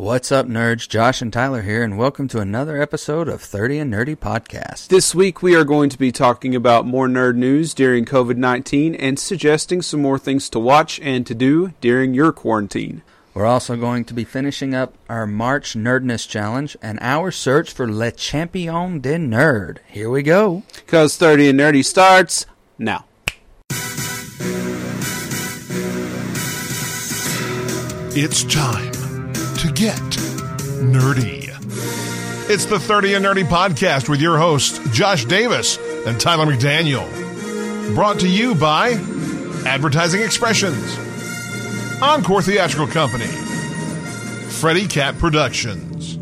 What's up, nerds? Josh and Tyler here, and welcome to another episode of 30 and Nerdy Podcast. This week we are going to be talking about more nerd news during COVID 19 and suggesting some more things to watch and to do during your quarantine. We're also going to be finishing up our March Nerdness Challenge and our search for Le Champion de Nerd. Here we go. Because 30 and Nerdy starts now. It's time to get nerdy. It's the 30 and Nerdy podcast with your hosts, Josh Davis and Tyler McDaniel. Brought to you by Advertising Expressions, Encore Theatrical Company, Freddy Cat Productions.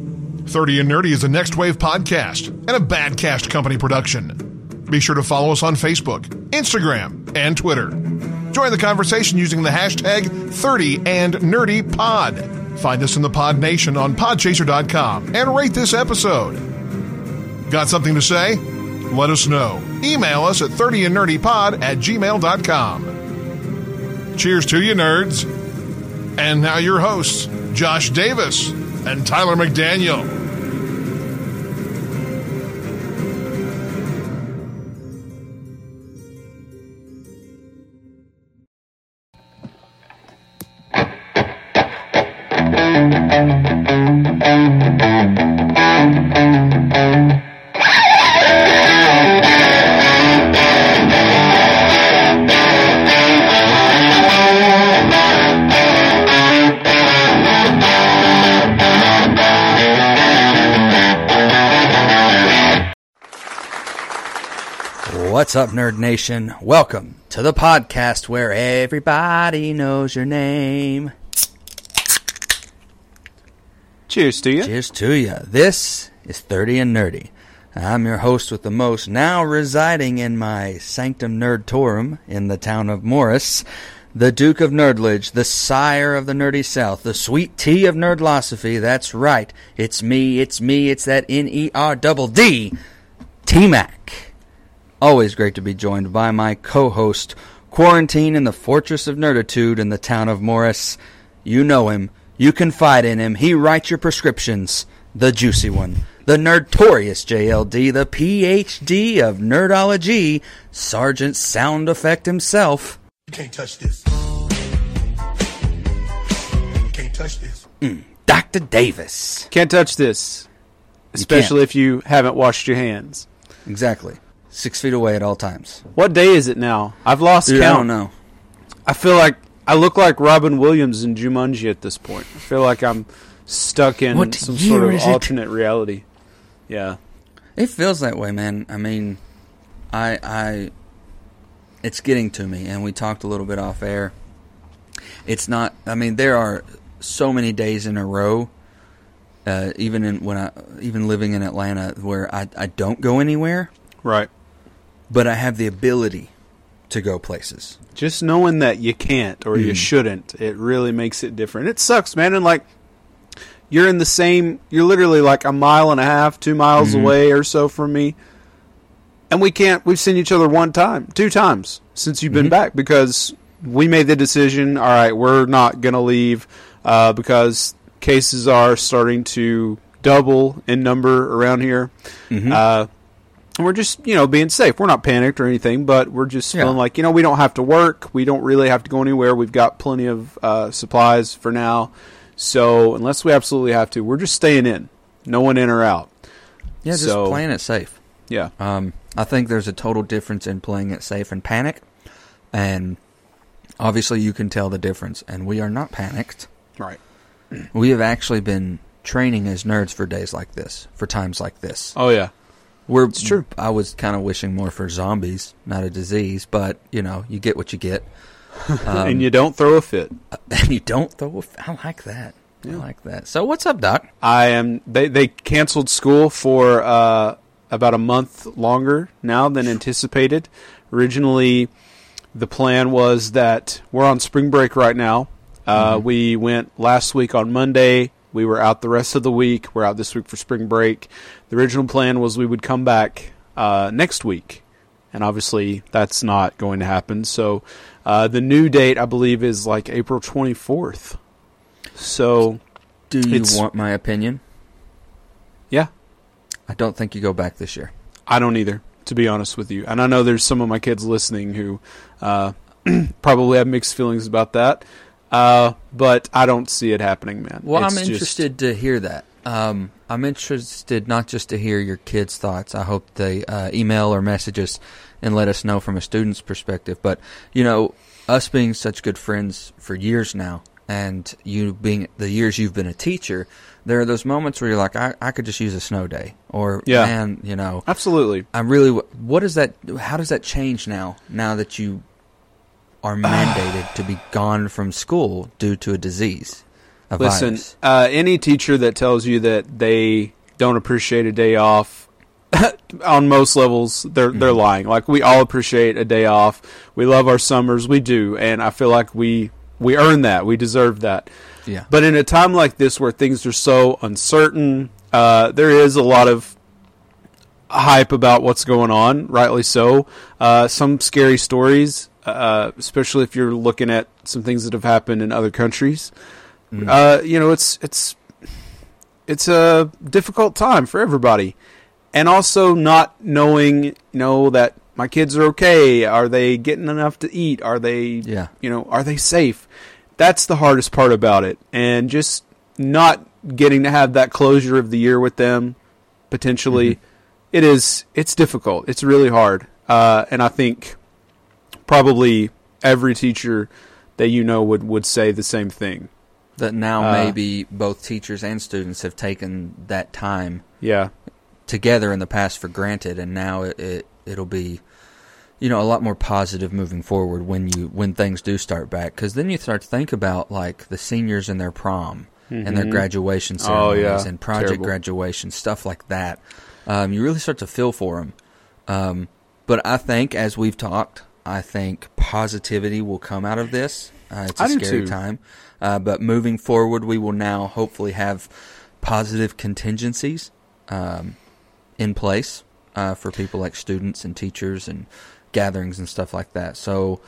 30 and Nerdy is a Next Wave podcast and a Bad Badcast Company production. Be sure to follow us on Facebook, Instagram, and Twitter. Join the conversation using the hashtag 30 and Nerdy Pod. Find us in the Pod Nation on podchaser.com and rate this episode. Got something to say? Let us know. Email us at 30andnerdypod at gmail.com. Cheers to you, nerds. And now your hosts, Josh Davis and Tyler McDaniel. What's up, Nerd Nation? Welcome to the podcast where everybody knows your name. Cheers to you. Cheers to you. This is 30 and Nerdy. I'm your host with the most, now residing in my Sanctum Nerdtorum in the town of Morris, the Duke of Nerdledge, the sire of the nerdy South, the sweet tea of nerdlosophy. That's right. It's me, it's me, it's that N-E-R double D, T-Mac. Always great to be joined by my co-host, Quarantine in the Fortress of Nerditude in the town of Morris. You know him. You confide in him. He writes your prescriptions. The juicy one. The notorious JLD, the PhD of Nerdology, Sergeant Sound Effect himself. You can't touch this. You can't touch this. Mm. Dr. Davis. Can't touch this, especially if you haven't washed your hands. Exactly. Six feet away at all times. What day is it now? I've lost Dude, count. I don't know. I feel like I look like Robin Williams in Jumanji at this point. I feel like I'm stuck in What some sort of alternate reality. Yeah. It feels that way, man. I mean, I, I, it's getting to me, and we talked a little bit off air. It's not. I mean, there are so many days in a row, uh, even in when I, even living in Atlanta, where I, I don't go anywhere, Right. But I have the ability to go places. Just knowing that you can't or you Mm. shouldn't, it really makes it different. It sucks, man. And like, you're in the same, you're literally like a mile and a half, two miles Mhm. away or so from me. And we can't, we've seen each other one time, two times since you've been Mhm. back because we made the decision, all right, we're not going to leave uh, because cases are starting to double in number around here. Mhm. Uh, we're just, you know, being safe. We're not panicked or anything, but we're just Yeah. feeling like, you know, we don't have to work. We don't really have to go anywhere. We've got plenty of uh, supplies for now. So unless we absolutely have to, we're just staying in. No one in or out. yeah, just so- playing it safe. Yeah. Um, I think there's a total difference in playing it safe and panic, and obviously you can tell the difference. And we are not panicked. Right. We have actually been training as nerds for days like this, for times like this. Oh, yeah. We're It's true. I was kind of wishing more for zombies, not a disease, but you know, you get what you get. Um, and you don't throw a fit. and you don't throw. a fit. I like that. I like that. So what's up, Doc? I am. They they canceled school for uh, about a month longer now than anticipated. Originally, the plan was that we're on spring break right now. Uh, We went last week on Monday. We were out the rest of the week. We're out this week for spring break. The original plan was we would come back uh, next week, and obviously that's not going to happen. So uh, the new date, I believe, is like April twenty fourth. So Do you want my opinion? Yeah. I don't think you go back this year. I don't either, to be honest with you. And I know there's some of my kids listening who uh, probably have mixed feelings about that. Uh, but I don't see it happening, man. Well, It's I'm just- interested to hear that. Um, I'm interested not just to hear your kids' thoughts. I hope they uh, email or message us and let us know from a student's perspective. But you know, us being such good friends for years now, and you being the years you've been a teacher, there are those moments where you're like, I, I could just use a snow day, or Yeah. man, you know, Absolutely. I'm really. What is that? How does that change now? Now that you are mandated to be gone from school due to a disease, a Listen, uh, any teacher that tells you that they don't appreciate a day off, on most levels, they're they're Mm-hmm. lying. Like we all appreciate a day off. We love our summers, we do, and I feel like we we earn that. We deserve that. Yeah. But in a time like this where things are so uncertain, uh, there is a lot of hype about what's going on, rightly so. Uh, some scary stories, uh, especially if you're looking at some things that have happened in other countries. Uh, you know, it's it's it's a difficult time for everybody, and also not knowing, you know, that my kids are okay. Are they getting enough to eat? Are they, Yeah. you know, are they safe? That's the hardest part about it, and just not getting to have that closure of the year with them, potentially, it is it's difficult. It's really hard, uh, and I think probably every teacher that you know would would say the same thing. that now Uh, maybe both teachers and students have taken that time Yeah, together in the past for granted, and now it, it it'll be, you know, a lot more positive moving forward when you when things do start back. Because then you start to think about like the seniors and their prom and their Mhm. graduation Oh, ceremonies yeah. and project Terrible. graduation stuff like that. Um, you really start to feel for them. Um, but I think, as we've talked, I think positivity will come out of this. Uh, it's a I scary time, uh, but moving forward, we will now hopefully have positive contingencies um, in place uh, for people like students and teachers and gatherings and stuff like that. So,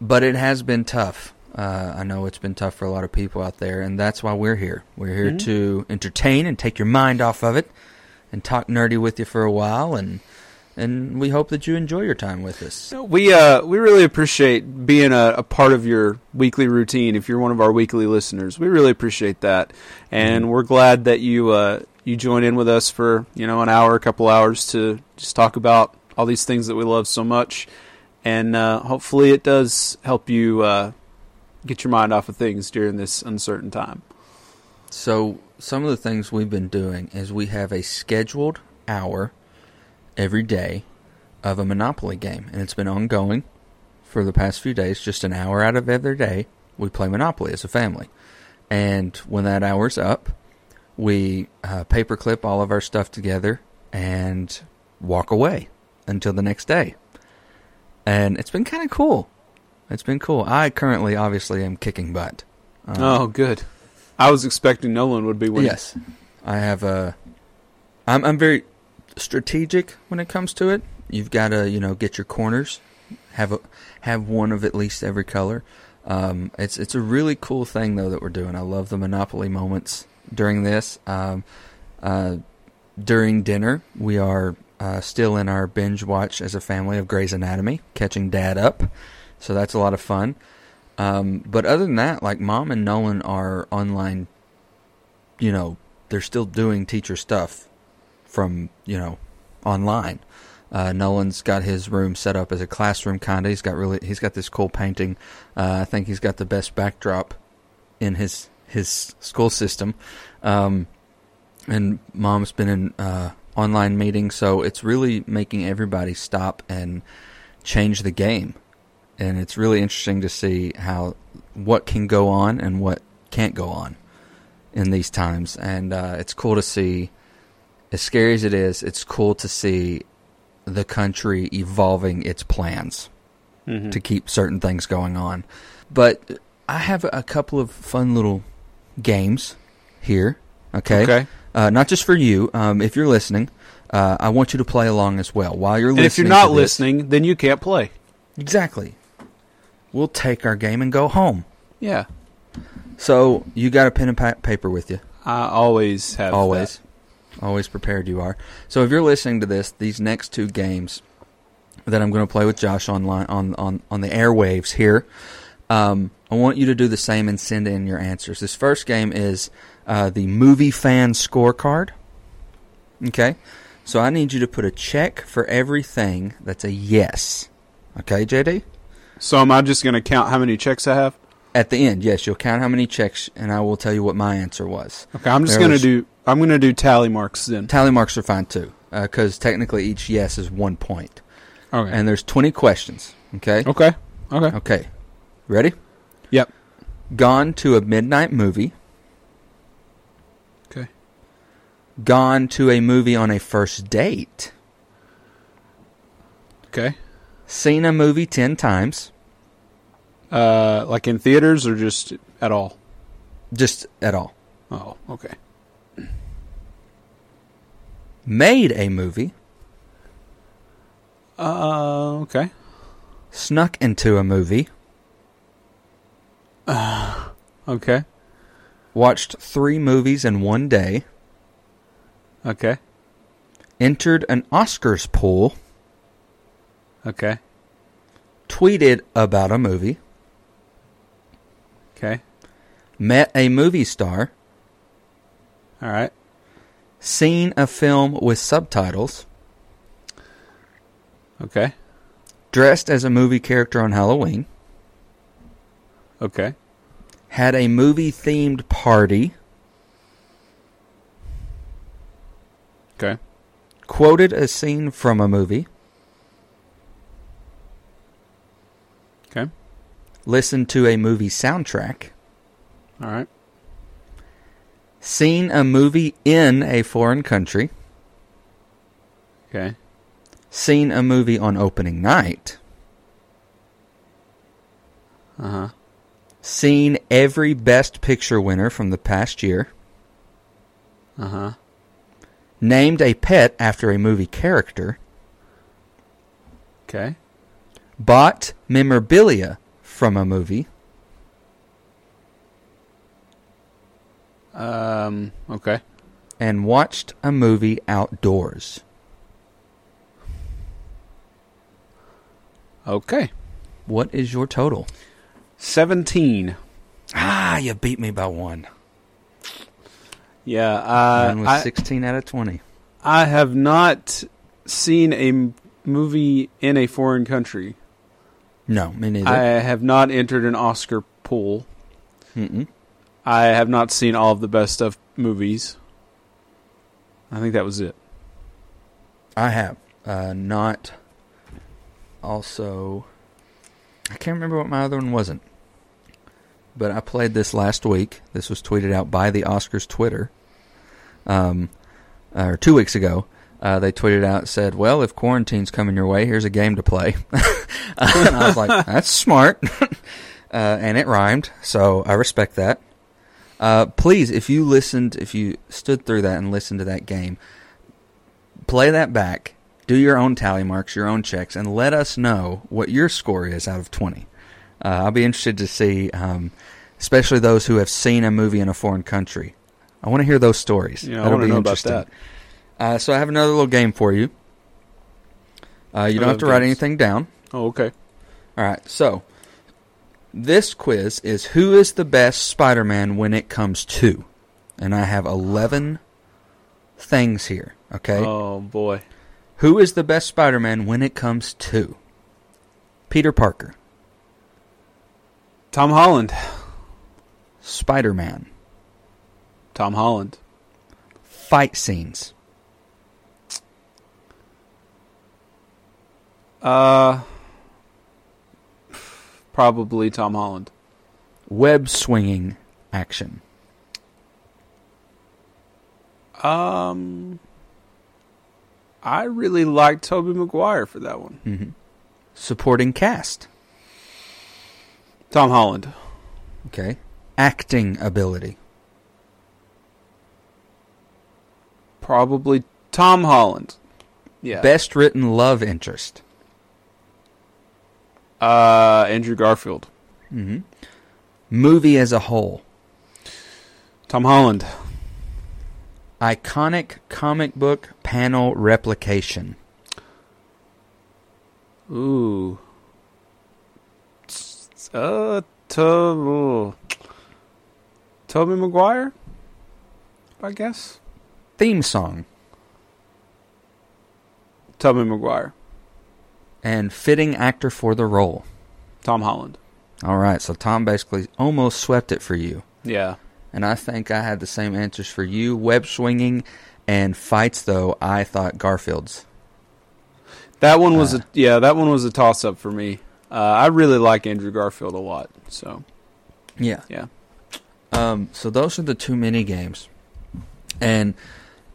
but it has been tough. Uh, I know it's been tough for a lot of people out there, and that's why we're here. We're here Mhm. to entertain and take your mind off of it, and talk nerdy with you for a while, and and we hope that you enjoy your time with us. we uh we really appreciate being a, a part of your weekly routine. If you're one of our weekly listeners, we really appreciate that, and we're glad that you uh you join in with us for you know an hour, a couple hours to just talk about all these things that we love so much, and uh, hopefully it does help you uh, get your mind off of things during this uncertain time. So, some of the things we've been doing is we have a scheduled hour every day of a Monopoly game, and it's been ongoing for the past few days. Just an hour out of every day, we play Monopoly as a family. And when that hour's up, we uh, paperclip all of our stuff together and walk away until the next day. And it's been kind of cool. It's been cool. I currently, obviously, am kicking butt. Um, oh, good. I was expecting Nolan would be winning. Yes, I have a. I'm I'm very strategic when it comes to it. You've got to you know get your corners, have a have one of at least every color. Um, it's it's a really cool thing though that we're doing. I love the Monopoly moments during this. Um, uh, during dinner, we are uh, still in our binge watch as a family of Grey's Anatomy, catching Dad up. So that's a lot of fun. Um, but other than that, like Mom and Nolan are online. You know, they're still doing teacher stuff from you know online. Uh, Nolan's got his room set up as a classroom kind of. He's got really he's got this cool painting. Uh, I think he's got the best backdrop in his his school system. Um, and mom's been in uh, online meetings, so it's really making everybody stop and change the game. And it's really interesting to see how what can go on and what can't go on in these times. And uh, it's cool to see, as scary as it is, it's cool to see the country evolving its plans Mhm. to keep certain things going on. But I have a couple of fun little games here. Okay. Okay. Uh, not just for you. Um, if you're listening, uh, I want you to play along as well while you're And listening. if you're not to this- listening, then you can't play. exactly. We'll take our game and go home. Yeah. So you got a pen and pa- paper with you. I always have always always prepared you are so if you're listening to this these next two games that i'm going to play with josh online on on on the airwaves here um, i want you to do the same and send in your answers this first game is uh, the movie fan scorecard okay so i need you to put a check for everything that's a yes okay jd. So am I just going to count how many checks I have? at the end yes you'll count how many checks and i will tell you what my answer was Okay, I'm just going to do. I'm going to do tally marks then. tally marks are fine too because technically each yes is one point Okay. and there's 20 questions. Okay. okay. Okay. Okay. Ready? Yep. Gone to a midnight movie. Okay. Gone to a movie on a first date. Okay. Seen a movie 10 times. Uh, like in theaters or just at all? Just at all. Oh, okay. Made a movie. Uh, okay. Snuck into a movie. Okay. Watched three movies in one day. Okay. Entered an Oscars pool. Okay. Tweeted about a movie. Okay. Met a movie star. All right. Seen a film with subtitles. Okay. Dressed as a movie character on Halloween. Okay. Had a movie themed party. Okay. Quoted a scene from a movie. Okay. Listened to a movie soundtrack. All right. Seen a movie in a foreign country. Okay. Seen a movie on opening night. Uh huh. Seen every Best Picture winner from the past year. Uh huh. Named a pet after a movie character. Okay. Bought memorabilia from a movie. Um. Okay. And watched a movie outdoors. Okay. What is your total? Seventeen. Ah, you beat me by one. Yeah. Uh, Mine was I, 16 out of 20. I have not seen a m- movie in a foreign country. No, me neither. I have not entered an Oscar pool. Mm-mm. I have not seen all of the best of movies. I think that was it. I have. Uh, not. Also, I can't remember what my other one wasn't. But I played this last week. This was tweeted out by the Oscars Twitter. Um, or two weeks ago. Uh, they tweeted out said, "Well, if quarantine's coming your way, here's a game to play." and I was like, "That's smart," uh, and it rhymed, so I respect that. Uh, please, if you listened, if you stood through that and listened to that game, play that back, do your own tally marks, your own checks, and let us know what your score is out of 20. Uh, I'll be interested to see, um, especially those who have seen a movie in a foreign country. I want to hear those stories. Yeah, I That'll want to be know about interesting. that. Uh, so I have another little game for you. Uh, you I don't have to write anything down. Oh, okay. All right. So this quiz is who is the best Spider-Man when it comes to, and I have eleven things here. Okay. Oh boy. Who is the best Spider-Man when it comes to? Peter Parker, Tom Holland. Spider-Man, Tom Holland. fight scenes, Uh, probably Tom Holland. web swinging action, Um, I really liked Tobey Maguire for that one. supporting cast. Tom Holland. Okay. Acting ability. Probably Tom Holland. Yeah. Best written love interest. Uh, Andrew Garfield. Movie as a whole. Tom Holland. Iconic comic book panel replication. Ooh. Uh, to, Tobey Maguire? I guess. Theme song. Tobey Maguire. And fitting actor for the role. Tom Holland. All right, so Tom basically almost swept it for you. Yeah. And I think I had the same answers for you. Web swinging and fights, though, I thought Garfield's. That one was Uh, a yeah, that one was a toss up for me. Uh, I really like Andrew Garfield a lot. So Yeah. yeah. Um, so those are the two mini games, and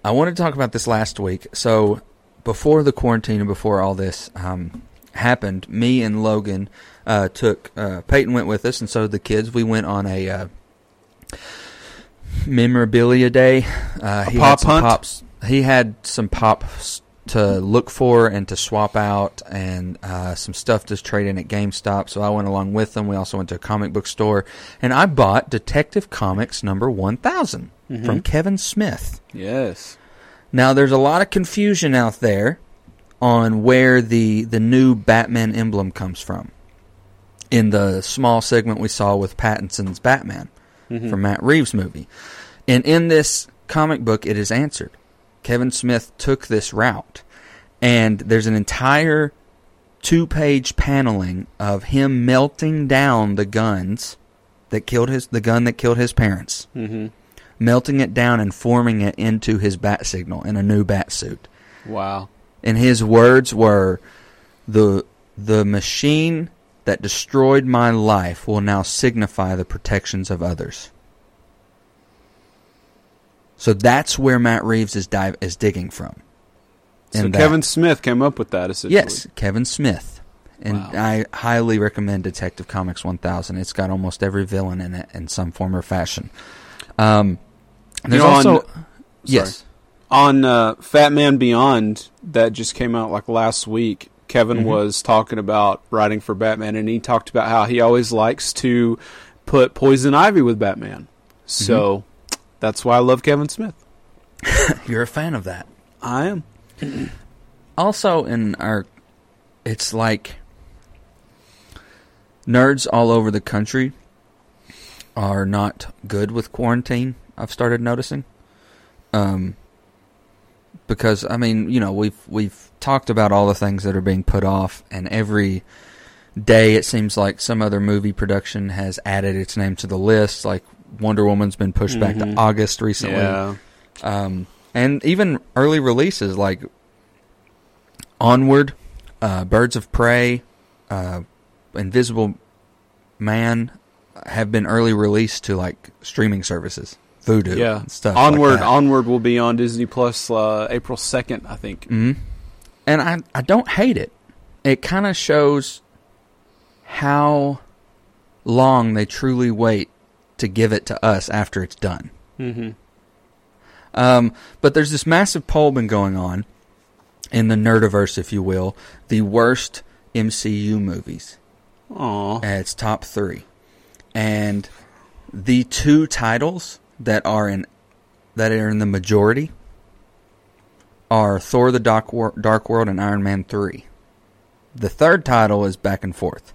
I wanted to talk about this last week. So before the quarantine and before all this um, happened, me and Logan uh, took uh, Peyton went with us, and so did the kids. We went on a uh, memorabilia day. Uh, he pop had some hunt? pops. He had some pops to look for and to swap out, and uh, some stuff to trade in at GameStop. So I went along with them. We also went to a comic book store, and I bought Detective Comics number one from Kevin Smith. Yes. Now, there's a lot of confusion out there on where the the new Batman emblem comes from. In the small segment we saw with Pattinson's Batman from Matt Reeves' movie, and in this comic book, it is answered. Kevin Smith took this route, and there's an entire two-page paneling of him melting down the guns that killed his the gun that killed his parents Mm-hmm. Melting it down and forming it into his bat signal in a new bat suit. Wow. And his words were the the machine that destroyed my life will now signify the protections of others. So that's where Matt Reeves is dive is digging from. So In that- Kevin Smith came up with that essentially. Yes, Kevin Smith. And Wow. I highly recommend Detective Comics 1000. It's got almost every villain in it in some form or fashion. Um, there's know, on- also yes. On uh, Fatman Beyond that just came out like last week, Kevin Mm-hmm. was talking about writing for Batman, and he talked about how he always likes to put Poison Ivy with Batman. So Mm-hmm. that's why I love Kevin Smith. You're a fan of that. I am. also in our it's like nerds all over the country are not good with quarantine i've started noticing um because i mean you know we've we've talked about all the things that are being put off and every day it seems like some other movie production has added its name to the list like wonder woman's been pushed back to Mhm. august recently Yeah. um, and even early releases like Onward, uh, Birds of Prey, uh, Invisible Man have been early released to like streaming services, Vudu, Yeah. and stuff. Onward. like. Onward will be on Disney Plus uh, April second, I think. Mhm. And I I don't hate it. It kind of shows how long they truly wait to give it to us after it's done. Mm-hmm. Um, but there's this massive poll been going on in the nerdiverse, if you will, the worst MCU movies. Aw. Uh, It's top three, and the two titles that are in that are in the majority are Thor: The Dark, Dark World and Iron Man Three. The third title is back and forth.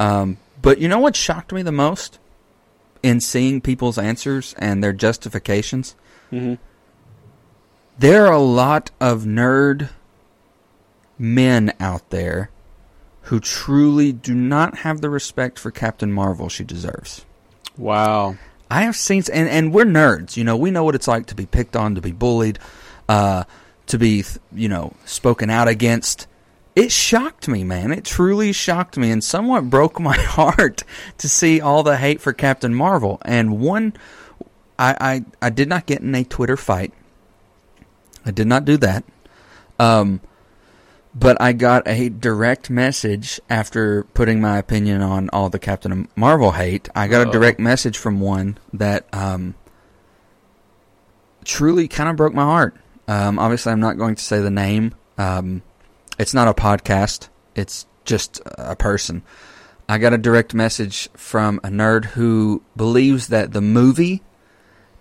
Um, but you know what shocked me the most in seeing people's answers and their justifications? Mm-hmm. there are a lot of nerd men out there who truly do not have the respect for Captain Marvel she deserves. Wow. I have seen, and, and we're nerds, you know, we know what it's like to be picked on, to be bullied, uh, to be, you know, spoken out against. It shocked me, man. It truly shocked me and somewhat broke my heart to see all the hate for Captain Marvel. And one, I, I, I did not get in a Twitter fight. I did not do that. Um, but I got a direct message after putting my opinion on all the Captain Marvel hate. I got a Uh-oh. direct message from one that um, truly kind of broke my heart. Um, obviously, I'm not going to say the name. Um, it's not a podcast. It's just a person. I got a direct message from a nerd who believes that the movie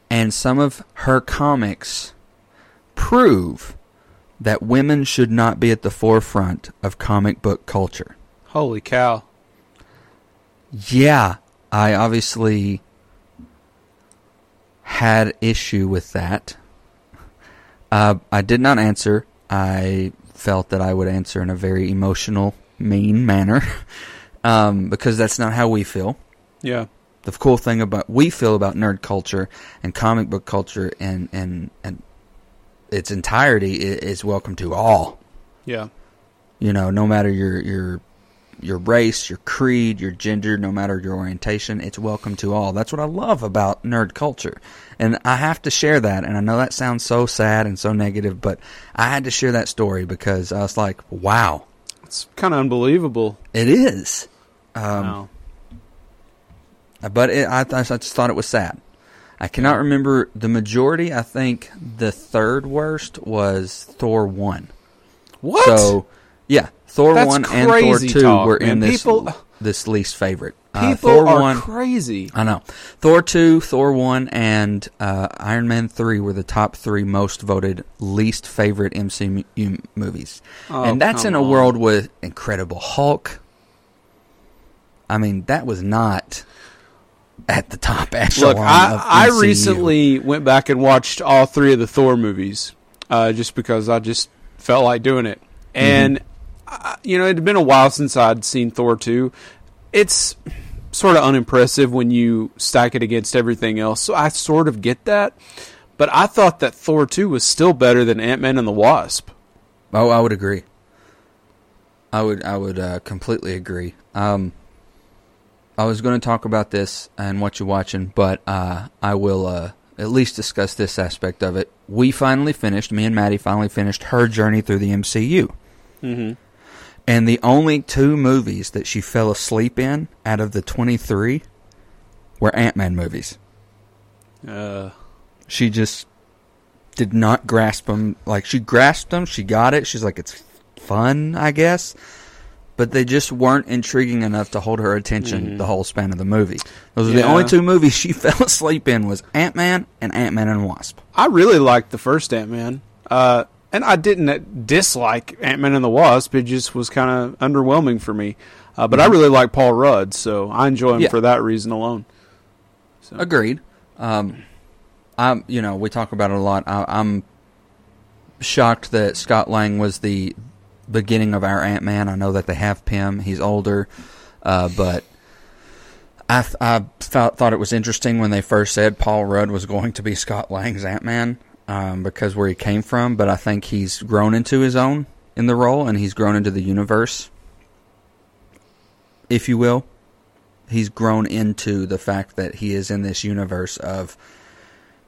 and some of her comics prove that women should not be at the forefront of comic book culture. Holy cow! Yeah, I obviously had issue with that. Uh, I did not answer. I felt that I would answer in a very emotional, mean manner um, because that's not how we feel. Yeah, The cool thing about we feel about nerd culture and comic book culture and and and its entirety is welcome to all. Yeah, you know no matter your your your race your creed your gender no matter your orientation it's welcome to all. That's what i love about nerd culture. And i have to share that and i know that sounds so sad and so negative but i had to share that story because i was like wow. It's kind of unbelievable. it is. Um, wow. but it, I, th- I just thought it was sad i cannot remember the majority i think the third worst was thor 1 What? So, yeah, Thor That's one and Thor two talk, were in this People- this least favorite. Uh, People Thor are one, crazy. I know. Thor two, Thor one, and uh, Iron Man three were the top three most voted least favorite MCU movies, Oh, and that's in a on. world with Incredible Hulk. I mean, that was not at the top echelon. Look, I, I recently went back and watched all three of the Thor movies, uh, just because I just felt like doing it. And uh, you know, it had been a while since I'd seen Thor two. It's sort of unimpressive when you stack it against everything else. So I sort of get that, but I thought that Thor two was still better than Ant Man and the Wasp. Oh, I would agree. I would I would uh, completely agree. Um, I was going to talk about this and what you're watching, but uh, I will uh, at least discuss this aspect of it. We finally finished. Me and Maddie finally finished her journey through the MCU, Mm-hmm. and the only two movies that she fell asleep in out of the 23 were Ant Man movies. Uh, She just did not grasp them. Like she grasped them, she got it. She's like, it's fun, I guess. But they just weren't intriguing enough to hold her attention the whole span of the movie. Those are the only two movies she fell asleep in was Ant Man and Ant Man and Wasp. I really liked the first Ant Man. Uh, and I didn't dislike Ant Man and the Wasp. It just was kind of underwhelming for me. Uh, but I really like Paul Rudd, so I enjoy him Yeah. for that reason alone. So, Agreed. Um, I'm, you know, we talk about it a lot. I, I'm shocked that Scott Lang was the beginning of our Ant Man. I know that they have Pym. He's older, uh, but I, th- I thought thought it was interesting when they first said Paul Rudd was going to be Scott Lang's Ant Man um, because where he came from. But I think he's grown into his own in the role, and he's grown into the universe, if you will. He's grown into the fact that he is in this universe of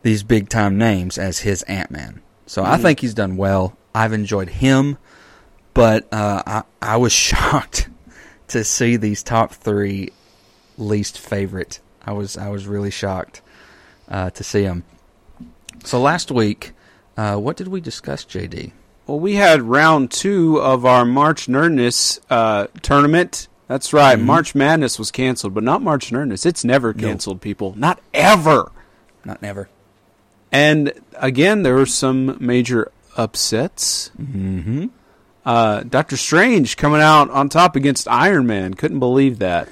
these big time names as his Ant Man. So I think he's done well. I've enjoyed him, but uh, I I was shocked to see these top three least favorite. I was I was really shocked uh, to see them. So last week, uh, what did we discuss, JD? well, we had round two of our March Nerdness uh, tournament. That's right. March Madness was canceled, but not March Nerdness. It's never canceled, people. Not ever. Not never. And again, there were some major upsets. Mm-hmm. Uh, Doctor Strange coming out on top against Iron Man. Couldn't believe that.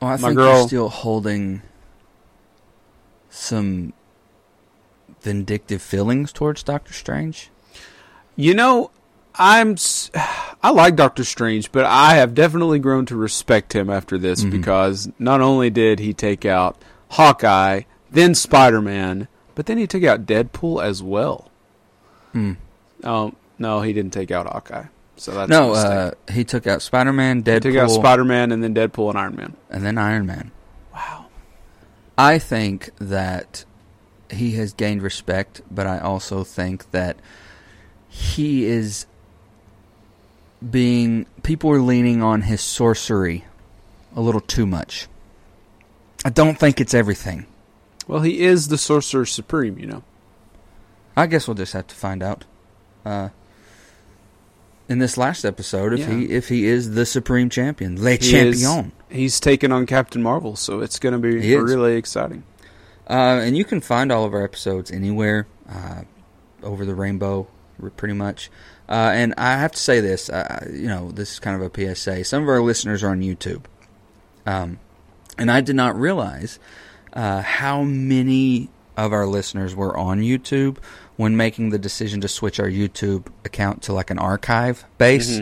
Well, I My think girl- you're still holding some vindictive feelings towards Doctor Strange. You know, I'm I like Doctor Strange, but I have definitely grown to respect him after this Mm-hmm. because not only did he take out Hawkeye, then Spider Man, but then he took out Deadpool as well. Hmm. Um, no, he didn't take out Hawkeye. So that's no, uh, he took out Spider Man, he took out Spider Man and then Deadpool and Iron Man. and then Iron Man. Wow. I think that he has gained respect, but I also think that he is being. People are leaning on his sorcery a little too much. I don't think it's everything. Well, he is the Sorcerer Supreme, you know. I guess we'll just have to find out. Uh, in this last episode, if he if he is the supreme champion, Le He is- Champion. he's taking on Captain Marvel, so it's going to be He is. really exciting. Uh, and you can find all of our episodes anywhere uh, over the rainbow, pretty much. Uh, and I have to say this, uh, you know, this is kind of a PSA. Some of our listeners are on YouTube, um, and I did not realize uh, how many of our listeners were on YouTube when making the decision to switch our YouTube account to like an archive base.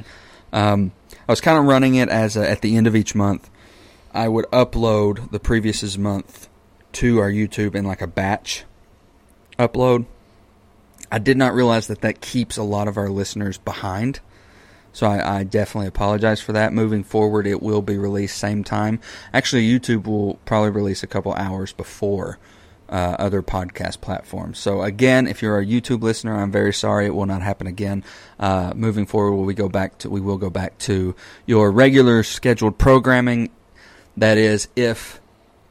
Um, I was kind of running it as a, at the end of each month, I would upload the previous month to our YouTube in like a batch upload. I did not realize that that keeps a lot of our listeners behind. So I, I definitely apologize for that. Moving forward, it will be released same time. Actually, YouTube will probably release a couple hours before uh, other podcast platforms. So again, if you're a YouTube listener, I'm very sorry. It will not happen again. Uh, moving forward, we go back to we will go back to your regular scheduled programming. That is, if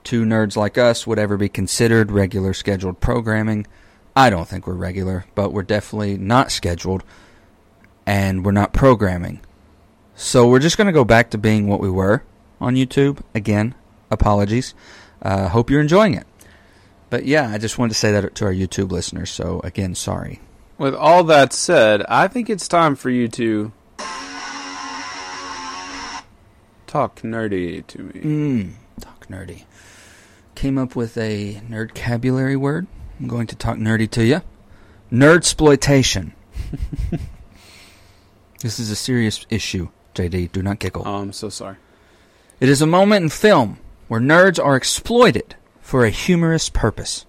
two nerds like us would ever be considered regular scheduled programming. I don't think we're regular, but we're definitely not scheduled and we're not programming. So we're just going to go back to being what we were on YouTube. Again, apologies. Uh, hope you're enjoying it. But yeah, I just wanted to say that to our YouTube listeners. So again, sorry. With all that said, I think it's time for you to talk nerdy to me. Mm, talk nerdy. Came up with a nerdcabulary word. I'm going to talk nerdy to you. Nerdsploitation. this is a serious issue, JD. Do not giggle. Oh, I'm so sorry. It is a moment in film where nerds are exploited for a humorous purpose.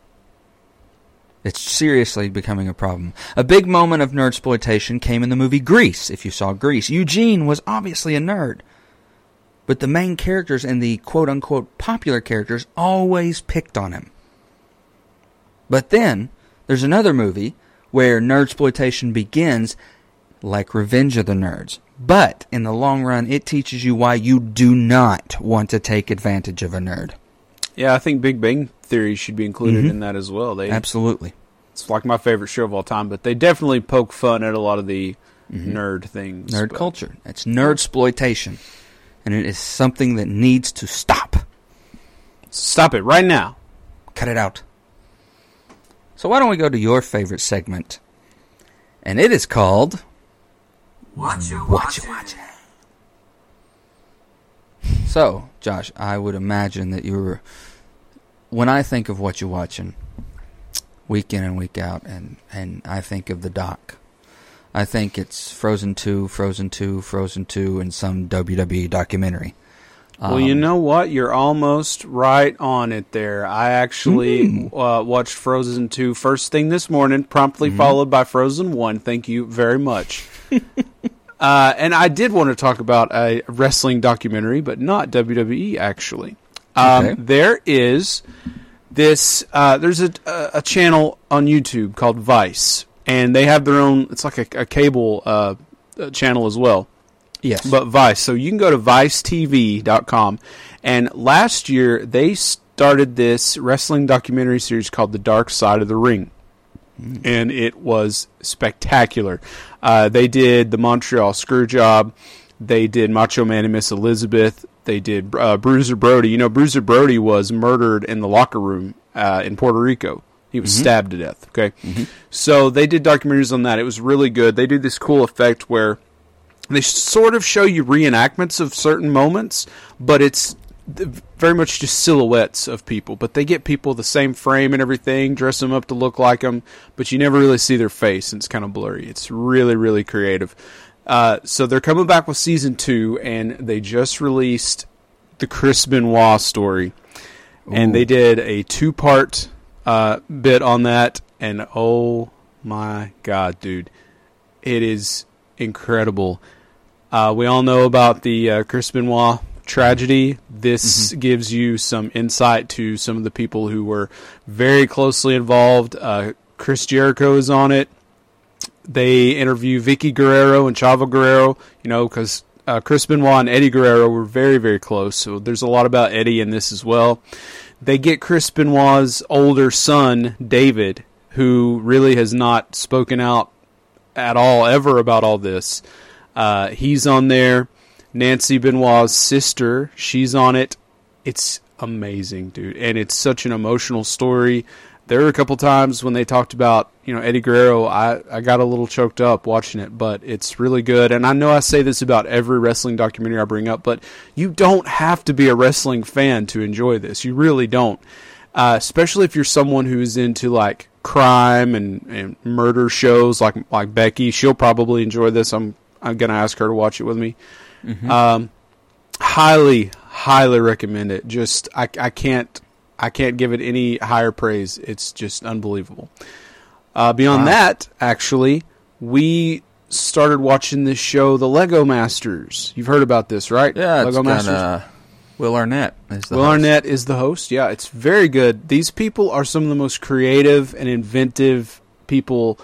It's seriously becoming a problem. A big moment of nerd exploitation came in the movie Grease. If you saw Grease, Eugene was obviously a nerd. But the main characters and the quote unquote popular characters always picked on him. But then there's another movie where nerd exploitation begins like Revenge of the Nerds. But in the long run, it teaches you why you do not want to take advantage of a nerd. Yeah, I think Big Bang Theory should be included Mhm. in that as well. They Absolutely. it's like my favorite show of all time, but they definitely poke fun at a lot of the nerd things. Mm-hmm. Nerd but- culture. It's nerd exploitation, And it is something that needs to stop. Stop it right now. Cut it out. So why don't we go to your favorite segment? And it is called What you What You Watching. So, Josh, I would imagine that you were when I think of what you're watching week in and week out and and I think of the doc. I think it's Frozen 2, Frozen 2, Frozen 2 and some WWE documentary. Well, you Um, know what? You're almost right on it there. I actually Hmm. uh, watched Frozen 2 first thing this morning, promptly Mm-hmm. followed by Frozen 1. Thank you very much. uh, and I did want to talk about a wrestling documentary, but not WWE, actually. Um, Okay. There is this, uh, there's a, a, channel on YouTube called Vice, and they have their own, it's like a, a cable uh, uh, channel as well Yes. but Vice. So you can go to vicetv.com. And last year, they started this wrestling documentary series called The Dark Side of the Ring. And it was spectacular. Uh, they did the Montreal Screwjob. They did Macho Man and Miss Elizabeth. They did uh, Bruiser Brody. You know, Bruiser Brody was murdered in the locker room uh, in Puerto Rico. He was stabbed to death. Okay. So they did documentaries on that. It was really good. They do this cool effect where they sort of show you reenactments of certain moments, but it's very much just silhouettes of people. But they get people the same frame and everything, dress them up to look like them, but you never really see their face, and it's kind of blurry. It's really, really creative. Uh, so they're coming back with season two, and they just released the Chris Benoit story, and they did a two-part uh, bit on that, and oh my god, dude, it is incredible. Uh, we all know about the uh, Chris Benoit tragedy. This gives you some insight to some of the people who were very closely involved. Uh, Chris Jericho is on it. They interview Vickie Guerrero and Chavo Guerrero, you know, because uh, Chris Benoit and Eddie Guerrero were very, very close. So there's a lot about Eddie in this as well. They get Chris Benoit's older son, David, who really has not spoken out at all ever about all this. Uh, he's on there. Nancy Benoit's sister, she's on it. It's amazing, dude, and it's such an emotional story. There were a couple times when they talked about you know Eddie Guerrero. I I got a little choked up watching it, but it's really good. And I know I say this about every wrestling documentary I bring up, but you don't have to be a wrestling fan to enjoy this. You really don't, uh, especially if you're someone who's into like crime and, and murder shows like like Becky. She'll probably enjoy this. I'm I'm gonna ask her to watch it with me. Um, highly highly recommend it. Just I I can't I can't give it any higher praise. It's just unbelievable. Uh, beyond Wow. that, actually, we started watching this show, The Lego Masters. You've heard about this, right? Yeah, it's Lego got uh, Will Arnett. Is the Will host. Arnett is the host. Yeah, it's very good. These people are some of the most creative and inventive people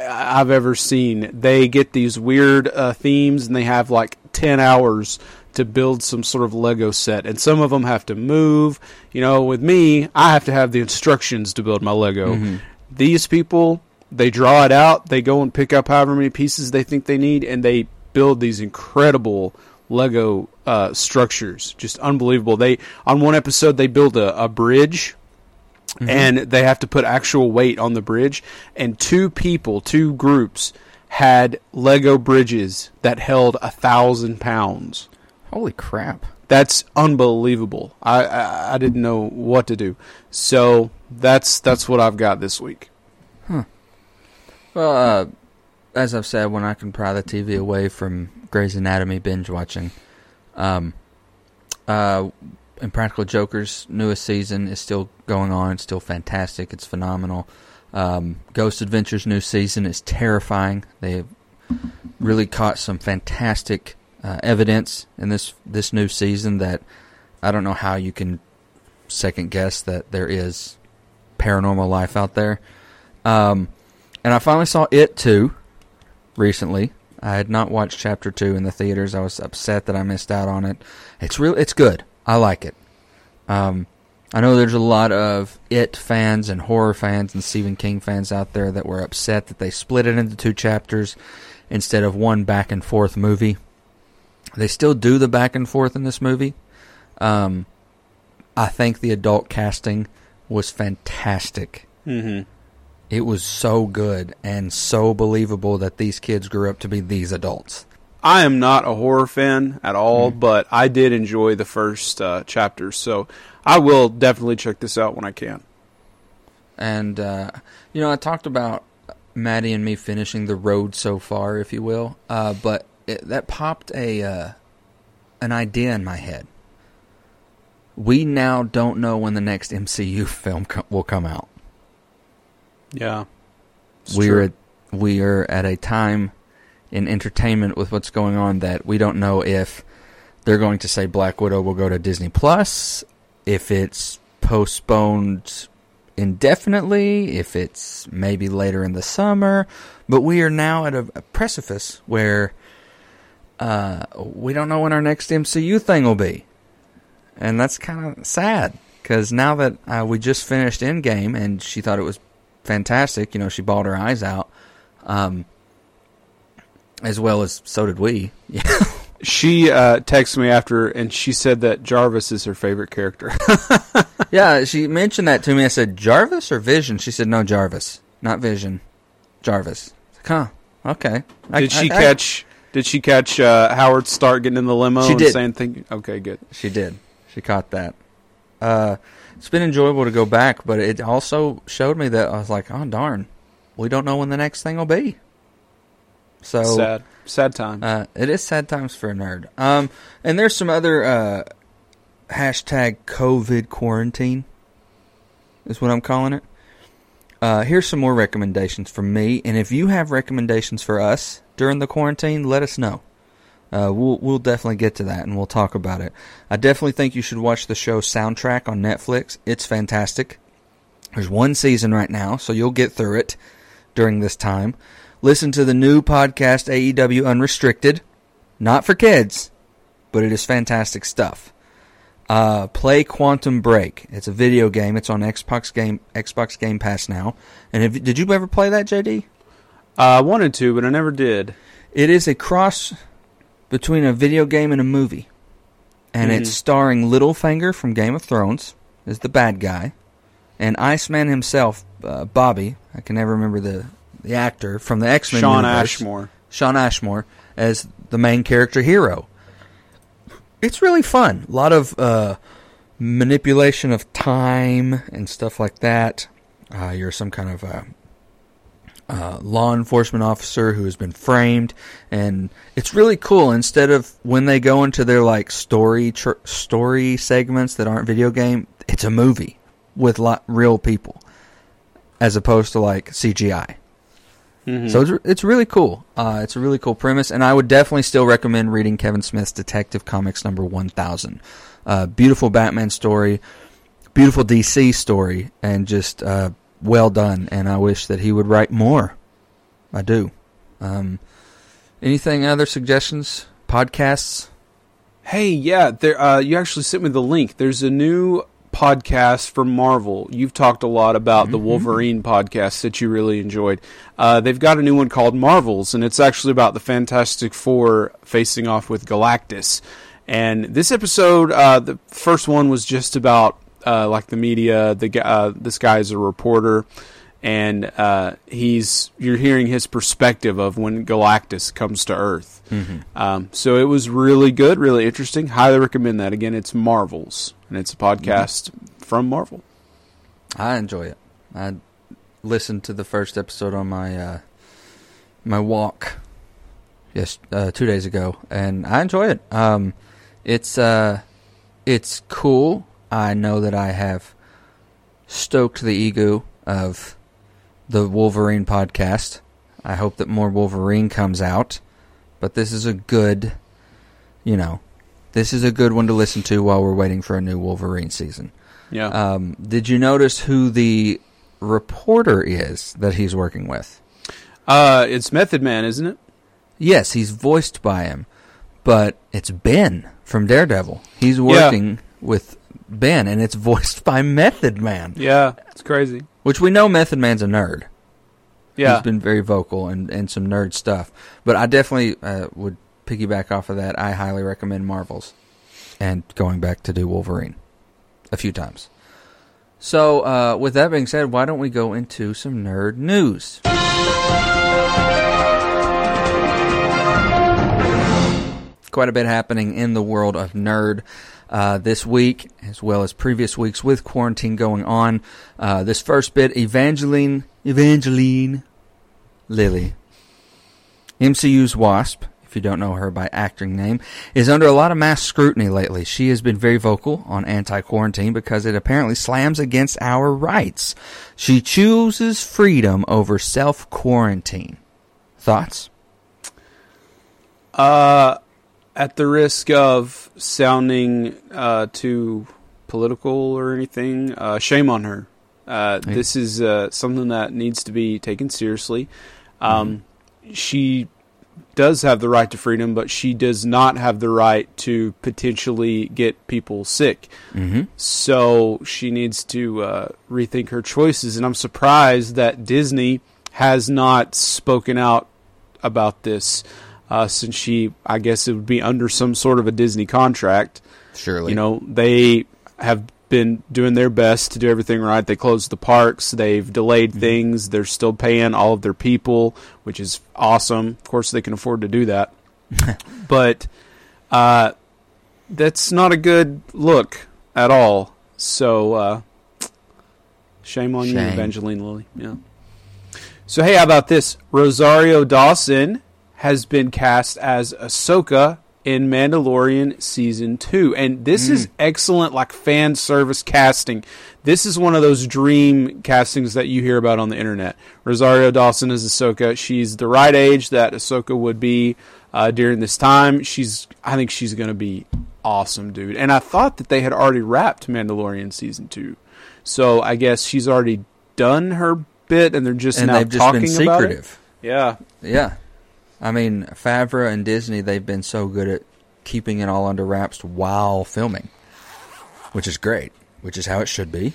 I've ever seen. They get these weird uh, themes and they have like 10 hours to build some sort of Lego set. And some of them have to move. You know, with me, I have to have the instructions to build my Lego. These people, they draw it out, they go and pick up however many pieces they think they need, and they build these incredible Lego uh, structures. Just unbelievable. They on one episode they build a, a bridge and they have to put actual weight on the bridge. And two people, two groups, had Lego bridges that held a thousand pounds. Holy crap! That's unbelievable. I, I I didn't know what to do. So that's that's what I've got this week. Huh. Well, uh, as I've said, when I can pry the TV away from Grey's Anatomy binge watching, um, uh, Impractical Joker's newest season is still going on. It's still fantastic. It's phenomenal. Um, Ghost Adventures' new season is terrifying. They've really caught some fantastic uh, evidence in this this new season that I don't know how you can second guess that there is paranormal life out there. Um, and I finally saw it too recently. I had not watched chapter two in the theaters. I was upset that I missed out on it. It's real. It's good. I like it. Um, I know there's a lot of it fans and horror fans and Stephen King fans out there that were upset that they split it into two chapters instead of one back and forth movie. They still do the back and forth in this movie. Um, I think the adult casting was fantastic. Mm-hmm. It was so good and so believable that these kids grew up to be these adults. I am not a horror fan at all, but I did enjoy the first uh, chapters, so I will definitely check this out when I can. And uh, you know, I talked about Maddie and me finishing the road so far, if you will. Uh, but it, that popped a uh, an idea in my head. We now don't know when the next MCU film co- will come out. Yeah, we're at, we are at a time in entertainment with what's going on that we don't know if they're going to say Black Widow will go to Disney Plus, if it's postponed indefinitely, if it's maybe later in the summer, but we are now at a, a precipice where uh, we don't know when our next MCU thing will be, and that's kind of sad because now that uh, we just finished Endgame and she thought it was fantastic. You know, she bawled her eyes out. Um, as well as so did we. Yeah. She uh, texted me after, and she said that Jarvis is her favorite character. yeah, she mentioned that to me. I said, Jarvis or Vision? She said, no, Jarvis. Not Vision. Jarvis. Like, huh. Okay. I- did she I- I- catch? Did she catch uh, Howard Stark getting in the limo She and did. saying thing? Okay, good. She did. She caught that. Uh, it's been enjoyable to go back, but it also showed me that I was like, oh, darn. We don't know when the next thing will be. So sad, sad time. Uh, it is sad times for a nerd. Um, and there's some other uh, hashtag COVID quarantine is what I'm calling it. Uh, here's some more recommendations from me, and if you have recommendations for us during the quarantine, let us know. Uh, we'll we'll definitely get to that, and we'll talk about it. I definitely think you should watch the show Soundtrack on Netflix. It's fantastic. There's one season right now, so you'll get through it during this time. Listen to the new podcast AEW Unrestricted. Not for kids, but it is fantastic stuff. Uh, play Quantum Break. It's a video game. It's on Xbox Game Xbox Game Pass now. And have, did you ever play that, JD? Uh, I wanted to, but I never did. It is a cross between a video game and a movie. and it's starring Littlefinger from Game of Thrones as the bad guy, and Iceman himself, uh, Bobby. I can never remember the the actor from the X Men. Shawn Ashmore. Shawn Ashmore as the main character hero. It's really fun. A lot of uh, manipulation of time and stuff like that. Uh, you're some kind of uh, uh, law enforcement officer who has been framed, and it's really cool. Instead of when they go into their like story tr- story segments that aren't video game, it's a movie with lot real people, as opposed to like CGI. So it's, it's really cool. Uh, it's a really cool premise, and I would definitely still recommend reading Kevin Smith's Detective Comics number 1000. Uh, beautiful Batman story, beautiful DC story, and just uh, well done. And I wish that he would write more. I do. Um, anything other suggestions? Podcasts? Hey, yeah, there. Uh, you actually sent me the link. There's a new podcast from Marvel. You've talked a lot about the Wolverine podcast that you really enjoyed. Uh, they've got a new one called Marvels, and it's actually about the Fantastic Four facing off with Galactus. And this episode, uh, the first one was just about uh, like the media. The uh, this guy is a reporter, and uh, he's you're hearing his perspective of when Galactus comes to Earth. Um, so it was really good, really interesting. Highly recommend that. Again, it's Marvels, and it's a podcast from Marvel. I enjoy it. I listened to the first episode on my uh, my walk, yes, uh, two days ago, and I enjoy it. Um, it's uh, it's cool. I know that I have stoked the ego of the Wolverine podcast. I hope that more Wolverine comes out, but this is a good, you know, this is a good one to listen to while we're waiting for a new Wolverine season. Yeah. Um, did you notice who the reporter is that he's working with? Uh, it's Method Man, isn't it? Yes, he's voiced by him, but it's Ben from Daredevil. He's working with Ben, and it's voiced by Method Man, Yeah, it's crazy. which we know Method Man's a nerd. Yeah. He's been very vocal and, and some nerd stuff. But I definitely uh, would piggyback off of that. I highly recommend Marvels and going back to do Wolverine a few times. So, uh, with that being said, why don't we go into some nerd news? Quite a bit happening in the world of nerd uh, this week, as well as previous weeks with quarantine going on. Uh, this first bit, Evangeline, Evangeline Lilly, MCU's Wasp, if you don't know her by acting name, is under a lot of mass scrutiny lately. She has been very vocal on anti quarantine because it apparently slams against our rights. She chooses freedom over self quarantine. Thoughts? Uh, at the risk of sounding uh, too political or anything, uh, shame on her. Uh. This is uh, something that needs to be taken seriously. Um, She does have the right to freedom, but she does not have the right to potentially get people sick. Mm-hmm. So she needs to uh, rethink her choices. And I'm surprised that Disney has not spoken out about this uh, since she, I guess it would be under some sort of a Disney contract. Surely. You know, they have been doing their best to do everything right. They closed the parks, they've delayed things, they're still paying all of their people, which is awesome. Of course, they can afford to do that. but uh, that's not a good look at all. So, uh, shame on you, Shame. Evangeline Lilly. Yeah. So, hey, how about this? Rosario Dawson has been cast as Ahsoka in Mandalorian season two, and this is excellent, like fan service casting. This is one of those dream castings that you hear about on the internet. Rosario Dawson is Ahsoka. She's the right age that Ahsoka would be uh, during this time. She's, I think she's going to be awesome, dude. And I thought that they had already wrapped Mandalorian season two, so I guess she's already done her bit, and they're just and now they've just talking been about it. secretive. Yeah, Yeah. I mean, Favreau and Disney, they've been so good at keeping it all under wraps while filming, which is great, which is how it should be.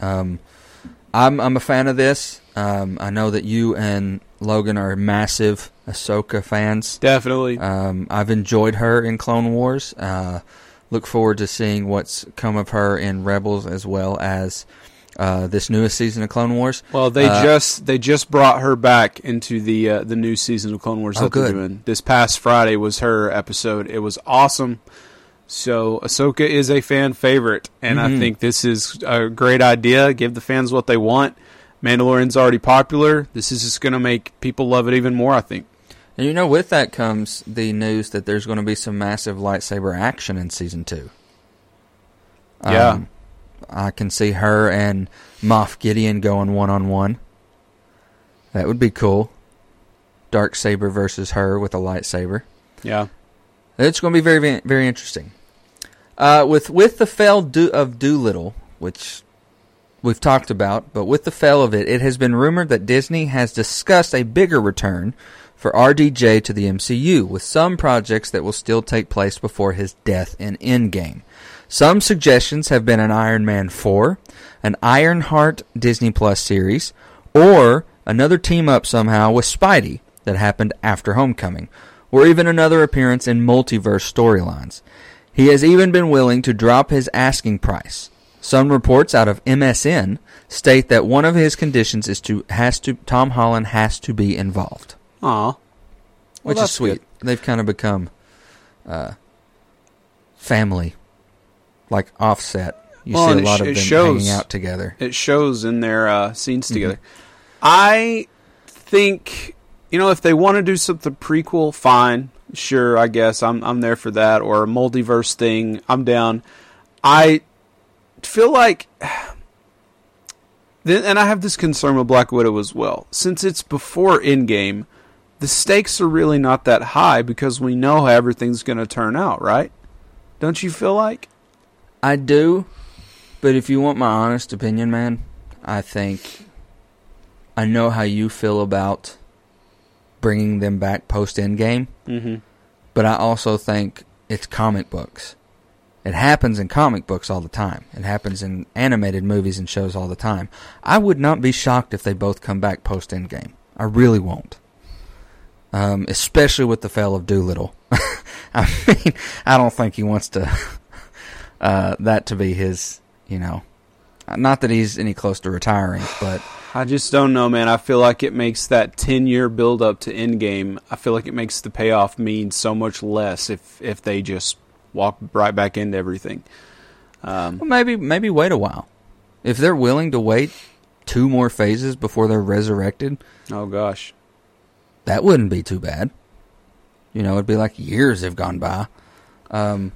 Um, I'm I'm a fan of this. Um, I know that you and Logan are massive Ahsoka fans. definitely. Um, I've enjoyed her in Clone Wars. Uh, look forward to seeing what's come of her in Rebels as well as uh, this newest season of Clone Wars. Well, they Uh, just they just brought her back into the uh, the new season of Clone Wars Oh, that they're good. doing. This past Friday was her episode. It was awesome. So Ahsoka is a fan favorite, and I Mhm. think this is a great idea. Give the fans what they want. Mandalorian's already popular. This is just going to make people love it even more. I think. And you know, with that comes the news that there's going to be some massive lightsaber action in season two. Yeah. I can see her and Moff Gideon going one on one. That would be cool. Dark saber versus her with a lightsaber. Yeah. It's going to be very, very, very interesting. Uh, with with the fail do- of Dolittle, which we've talked about, but with the fail of it, it has been rumored that Disney has discussed a bigger return for RDJ to the MCU, with some projects that will still take place before his death in Endgame. Some suggestions have been an Iron Man 4, an Ironheart Disney Plus series, or another team up somehow with Spidey that happened after Homecoming, or even another appearance in multiverse storylines. He has even been willing to drop his asking price. Some reports out of MSN state that one of his conditions is to has to Tom Holland has to be involved, Aw. which is that's sweet. They've kind of become uh, family, like Offset. You Well, see a lot sh- of them shows- hanging out together. It shows in their uh, scenes Mm-hmm. together. I think you know if they want to do something prequel, fine, sure. I guess I'm I'm there for that or a multiverse thing. I'm down. I feel like. Then, and I have this concern with Black Widow as well. Since it's before Endgame, the stakes are really not that high because we know how everything's going to turn out, right? Don't you feel like? I do, but if you want my honest opinion, man, I think I know how you feel about bringing them back post Endgame, Mm-hmm. but I also think it's comic books. It happens in comic books all the time. It happens in animated movies and shows all the time. I would not be shocked if they both come back post Endgame. I really won't. Um, especially with the fail of Dolittle. I mean, I don't think he wants to uh, that to be his, you know, not that he's any close to retiring, but I just don't know, man. I feel like it makes that ten year build up to Endgame. I feel like it makes the payoff mean so much less if if they just walk right back into everything. Um, well, maybe maybe wait a while. If they're willing to wait two more phases before they're resurrected, oh gosh, that wouldn't be too bad. You know, it'd be like years have gone by. Um,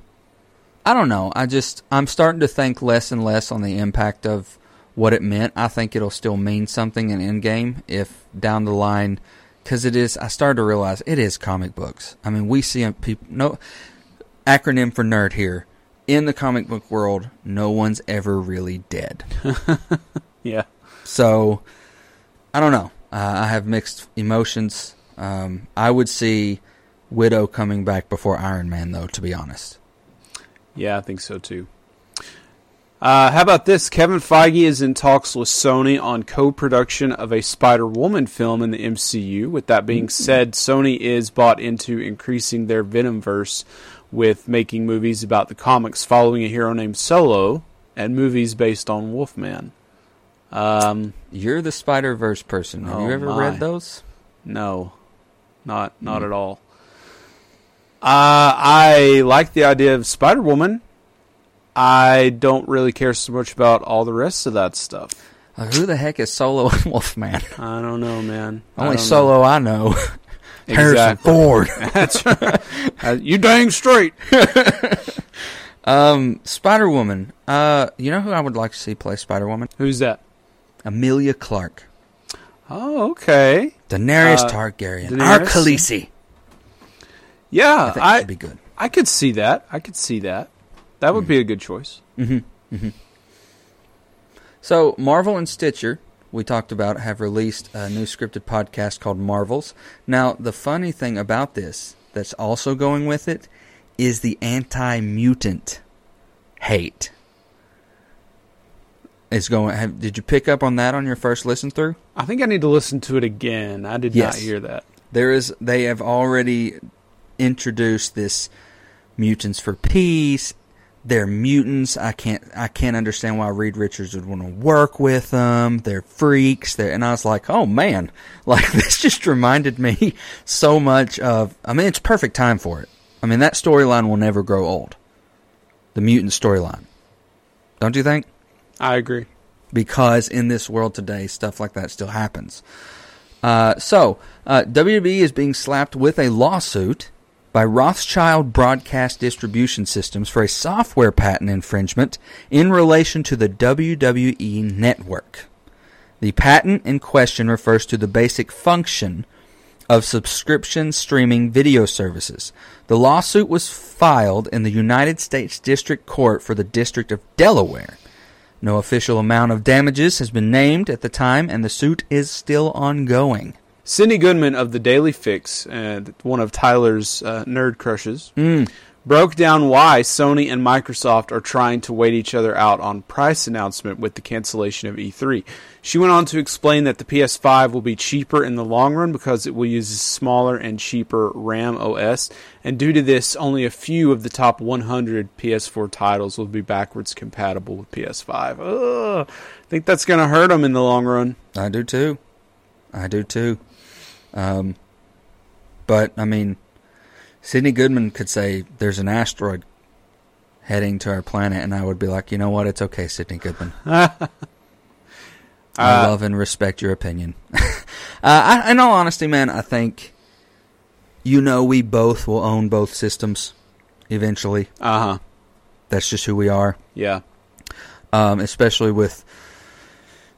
I don't know. I just I'm starting to think less and less on the impact of what it meant. I think it'll still mean something in Endgame if down the line, because it is. I started to realize it is comic books. I mean, we see people. No acronym for nerd here. In the comic book world, no one's ever really dead. yeah, So, I don't know. Uh, I have mixed emotions. Um, I would see Widow coming back before Iron Man, though. To be honest, yeah, I think so too. Uh, how about this? Kevin Feige is in talks with Sony on co-production of a Spider Woman film in the MCU. With that being said, Sony is bought into increasing their Venomverse with making movies about the comics following a hero named Solo and movies based on Wolfman. Um, you're the Spider Verse person. Have Oh, you ever my. read those? no, not not at all. Uh, I like the idea of Spider Woman. I don't really care so much about all the rest of that stuff. Uh, who the heck is Solo and Wolfman? I don't know, man. Only don't Solo I know. know. Harrison. Ford. That's right. Uh, you dang straight. um, Spider Woman. Uh, you know who I would like to see play Spider Woman? Who's that? Emilia Clarke. Oh, okay. Daenerys Uh, Targaryen. Daenerys? Our Khaleesi. I Yeah, think I that'd be good. I could see that. I could see that. That would be a good choice. Mm-hmm. Mm-hmm. Mm-hmm. So, Marvel and Stitcher, we talked about, have released a new scripted podcast called Marvels. Now, the funny thing about this that's also going with it is the anti mutant hate. Is going. Have, did you pick up on that on your first listen through? I think I need to listen to it again. I did Yes. not hear that. There is. They have already introduced this mutants for peace, they're mutants. I can't I can't understand why Reed Richards would want to work with them. They're freaks. They're, and I was like, oh man, like this just reminded me so much of. I mean, it's perfect time for it. I mean, that storyline will never grow old. The mutant storyline, don't you think? I agree. Because in this world today, stuff like that still happens. Uh, so, uh, WWE is being slapped with a lawsuit by Rothschild Broadcast Distribution Systems for a software patent infringement in relation to the WWE network. The patent in question refers to the basic function of subscription streaming video services. The lawsuit was filed in the United States District Court for the District of Delaware. No official amount of damages has been named at the time, and the suit is still ongoing. Cindy Goodman of the Daily Fix, uh, one of Tyler's uh, nerd crushes, Mm. broke down why Sony and Microsoft are trying to wait each other out on price announcement with the cancellation of E3. She went on to explain that the PS5 will be cheaper in the long run because it will use a smaller and cheaper RAM OS, and due to this, only a few of the top 100 PS4 titles will be backwards compatible with PS5. Ugh, I think that's going to hurt them in the long run. I do too. I do too. Um, but I mean, Sydnee Goodman could say there's an asteroid heading to our planet, and I would be like, you know what? It's okay, Sydnee Goodman. I Uh, love and respect your opinion. uh, I, in all honesty, man, I think you know we both will own both systems eventually. Uh huh. That's just who we are. Yeah. um, especially with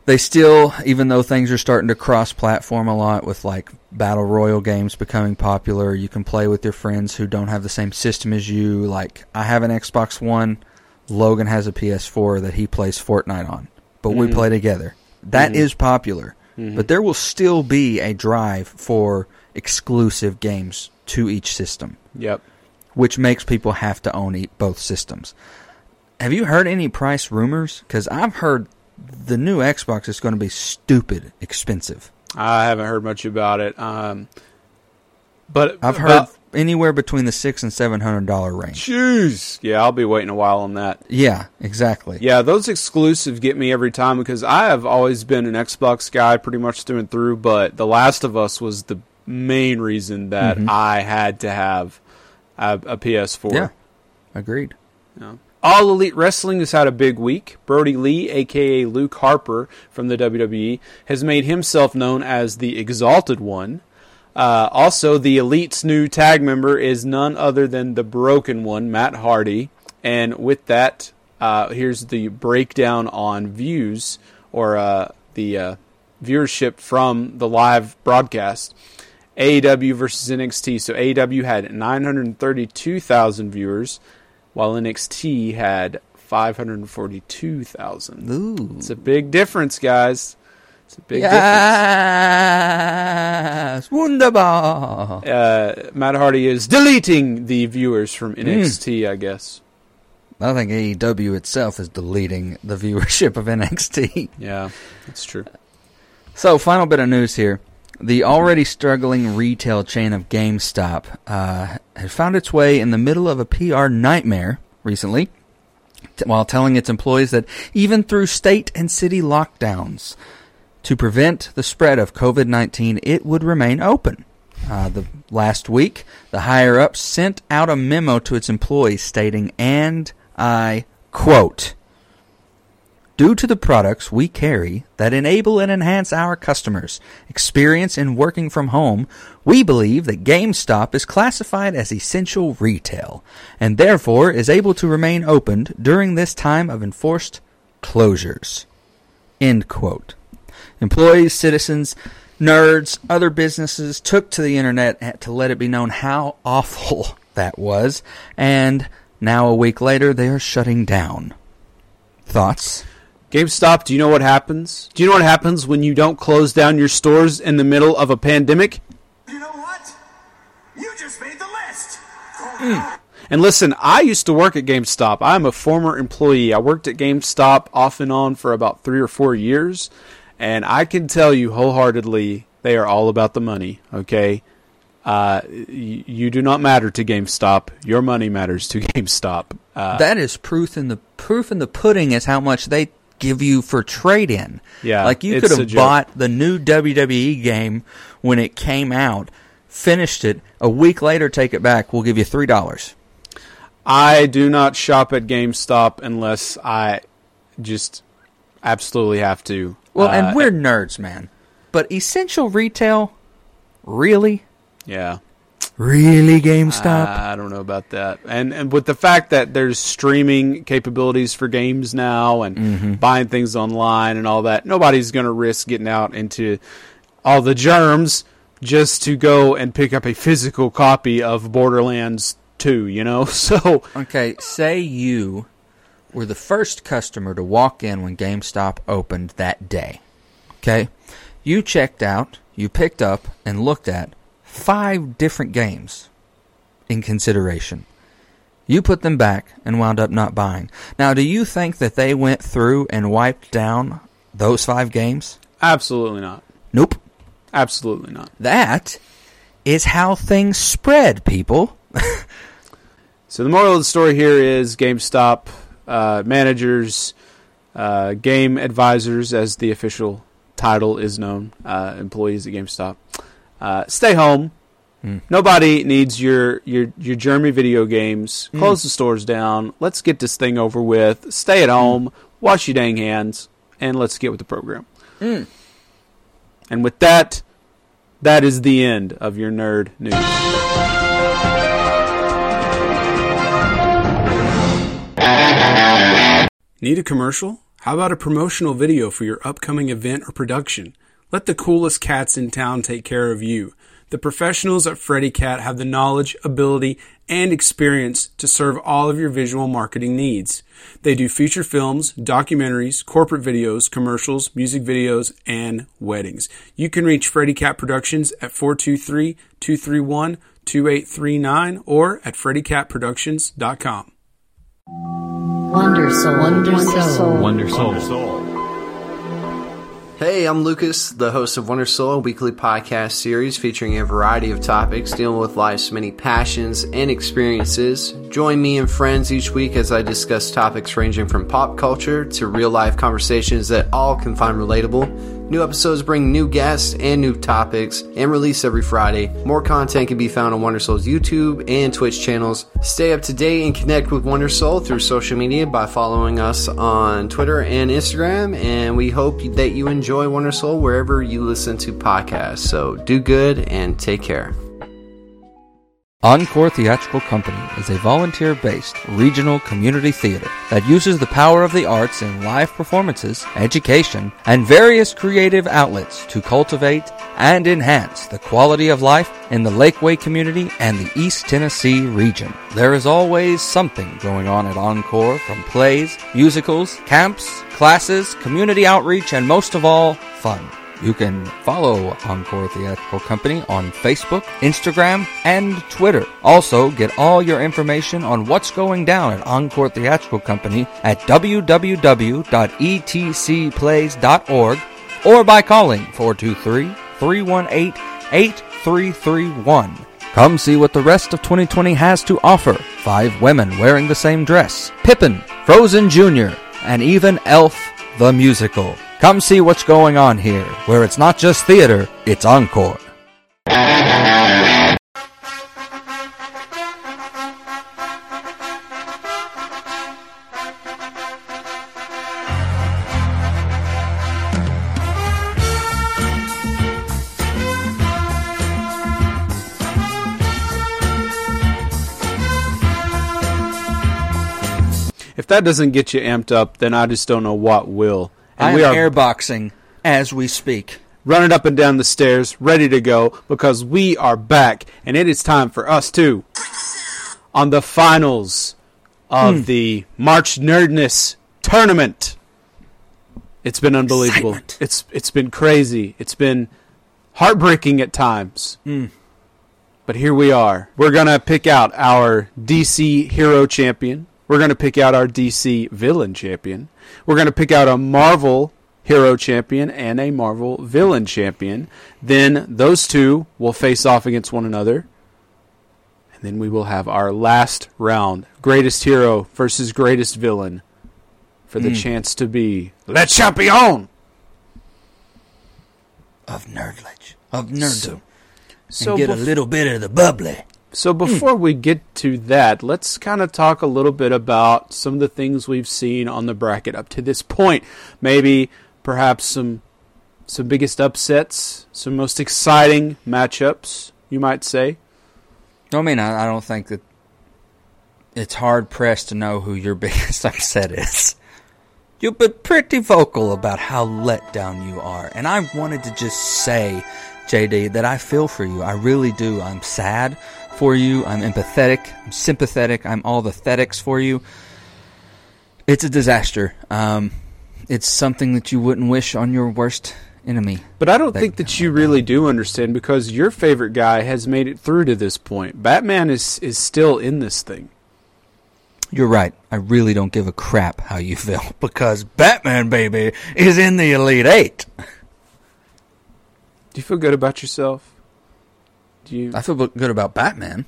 they still, even though things are starting to cross-platform a lot with like battle royal games becoming popular, you can play with your friends who don't have the same system as you. Like I have an Xbox One, Logan has a PS4 that he plays Fortnite on, but we Mhm. play together. That is Mhm. popular, Mhm. but there will still be a drive for exclusive games to each system Yep. which makes people have to own both systems. Have you heard any price rumors? Because I've heard the new Xbox is going to be stupid expensive. I haven't heard much about it. Um, but I've heard about- anywhere between the six and seven hundred dollar range. Jeez. Yeah, I'll be waiting a while on that. Yeah, exactly. Yeah, those exclusives get me every time because I have always been an Xbox guy pretty much through and through, but The Last of Us was the main reason that Mhm. I had to have a, a PS4. Yeah. Agreed. All Elite Wrestling has had a big week. Brodie Lee, aka Luke Harper from the WWE, has made himself known as the Exalted One. Uh, also, the Elite's new tag member is none other than the Broken One, Matt Hardy. And with that, uh, here's the breakdown on views or uh, the uh, viewership from the live broadcast. AEW versus NXT. So AEW had 932,000 viewers, while NXT had 542,000. Ooh. It's a big difference, guys. It's a big difference. yes, wunderbar. Uh, Matt Hardy is deleting the viewers from. NXT, I guess. I think AEW itself is deleting the viewership of NXT. Yeah, that's true. So, final bit of news here. The already struggling retail chain of GameStop uh, had found its way in the middle of a PR nightmare recently t- while telling its employees that even through state and city lockdowns to prevent the spread of COVID 19, it would remain open. Uh, the last week, the higher ups sent out a memo to its employees stating, and I quote, Due to the products we carry that enable and enhance our customers' experience in working from home, we believe that GameStop is classified as essential retail and therefore is able to remain opened during this time of enforced closures. End quote. Employees, citizens, nerds, other businesses took to the internet to let it be known how awful that was, and now a week later they are shutting down. Thoughts? GameStop, do you know what happens? Do you know what happens when you don't close down your stores in the middle of a pandemic? You know what? You just made the list. And listen, I used to work at GameStop. I'm a former employee. I worked at GameStop off and on for about three or four years, and I can tell you wholeheartedly they are all about the money. Okay, Uh, y- you do not matter to GameStop. Your money matters to GameStop. Uh, that is proof in the proof in the pudding is how much they give you for trade in. Yeah, like you could have bought the new WWE game when it came out, finished it a week later, take it back. We'll give you three dollars. I do not shop at GameStop unless I just absolutely have to. Well, Uh, and we're nerds, man. But essential retail, really, yeah. Really GameStop. I don't know about that. And and with the fact that there's streaming capabilities for games now and Mm-hmm. buying things online and all that, nobody's going to risk getting out into all the germs just to go and pick up a physical copy of Borderlands 2, you know? So, Okay, say you were the first customer to walk in when GameStop opened that day. Okay? You checked out, you picked up, and looked at five different games in consideration. You put them back and wound up not buying. Now, do you think that they went through and wiped down those five games? absolutely not. Nope. Absolutely not. That is how things spread, people. So the moral of the story here is GameStop uh, managers, uh, game advisors, as the official title is known, uh, employees at GameStop, uh, stay home. Hmm. Nobody needs your your your germy video games. Hmm. Close the stores down. Let's get this thing over with. Stay at hmm. home. Wash your dang hands, and let's get with the program. And with that, that is the end of your nerd news. Need a commercial? How about a promotional video for your upcoming event or production? Let the coolest cats in town take care of you. The professionals at Freddy Cat have the knowledge, ability, and experience to serve all of your visual marketing needs. They do feature films, documentaries, corporate videos, commercials, music videos, and weddings. You can reach Freddy Cat Productions at 423-231-2839 or at freddycatproductions.com. Wonder Soul. Wonder Soul. Wonder Soul. Hey, I'm Lucas, the host of Wonder Soul, a weekly podcast series featuring a variety of topics dealing with life's many passions and experiences. Join me and friends each week as I discuss topics ranging from pop culture to real life conversations that all can find relatable. New episodes bring new guests and new topics and release every Friday. More content can be found on Wonder Soul's YouTube and Twitch channels. Stay up to date and connect with Wonder Soul through social media by following us on Twitter and Instagram. And we hope that you enjoy Wonder Soul wherever you listen to podcasts. So do good and take care. Encore Theatrical Company is a volunteer based regional community theater that uses the power of the arts in live performances, education, and various creative outlets to cultivate and enhance the quality of life in the Lakeway community and the East Tennessee region. There is always something going on at Encore from plays, musicals, camps, classes, community outreach, and most of all, fun. You can follow Encore Theatrical Company on Facebook, Instagram, and Twitter. Also, get all your information on what's going down at Encore Theatrical Company at www.etcplays.org or by calling 423 318 8331. Come see what the rest of 2020 has to offer. Five women wearing the same dress, Pippin, Frozen Jr., and even Elf the Musical. Come see what's going on here, where it's not just theater, it's encore. If that doesn't get you amped up, then I just don't know what will. And I we am are airboxing as we speak. running up and down the stairs, ready to go, because we are back, and it is time for us to on the finals of Hmm. the March Nerdness tournament. It's been unbelievable. Excitement. It's it's been crazy. It's been heartbreaking at times. Hmm. But here we are. We're gonna pick out our DC hero champion. We're gonna pick out our DC villain champion. We're gonna pick out a Marvel hero champion and a Marvel villain champion. Then those two will face off against one another. And then we will have our last round greatest hero versus greatest villain for the hmm. chance to be Le Champion. Of nerdledge. Of nerddom. So and get a little bit of the bubbly. So hmm. before we get to that, let's kind of talk a little bit about some of the things we've seen on the bracket up to this point. Maybe perhaps some some biggest upsets, some most exciting matchups, you might say. I mean, I, I don't think that it's hard pressed to know who your biggest upset is. You've been pretty vocal about how let down you are, and I wanted to just say, JD, that I feel for you. I really do. I'm sad for you. I'm empathetic. I'm sympathetic. I'm all the thetics for you. It's a disaster. Um, it's something that you wouldn't wish on your worst enemy. But I don't That- think that you really do understand because your favorite guy has made it through to this point. Batman is is still in this thing. You're right. I really don't give a crap how you feel because Batman, baby, is in the Elite Eight. Do you feel good about yourself? Do you I feel good about Batman.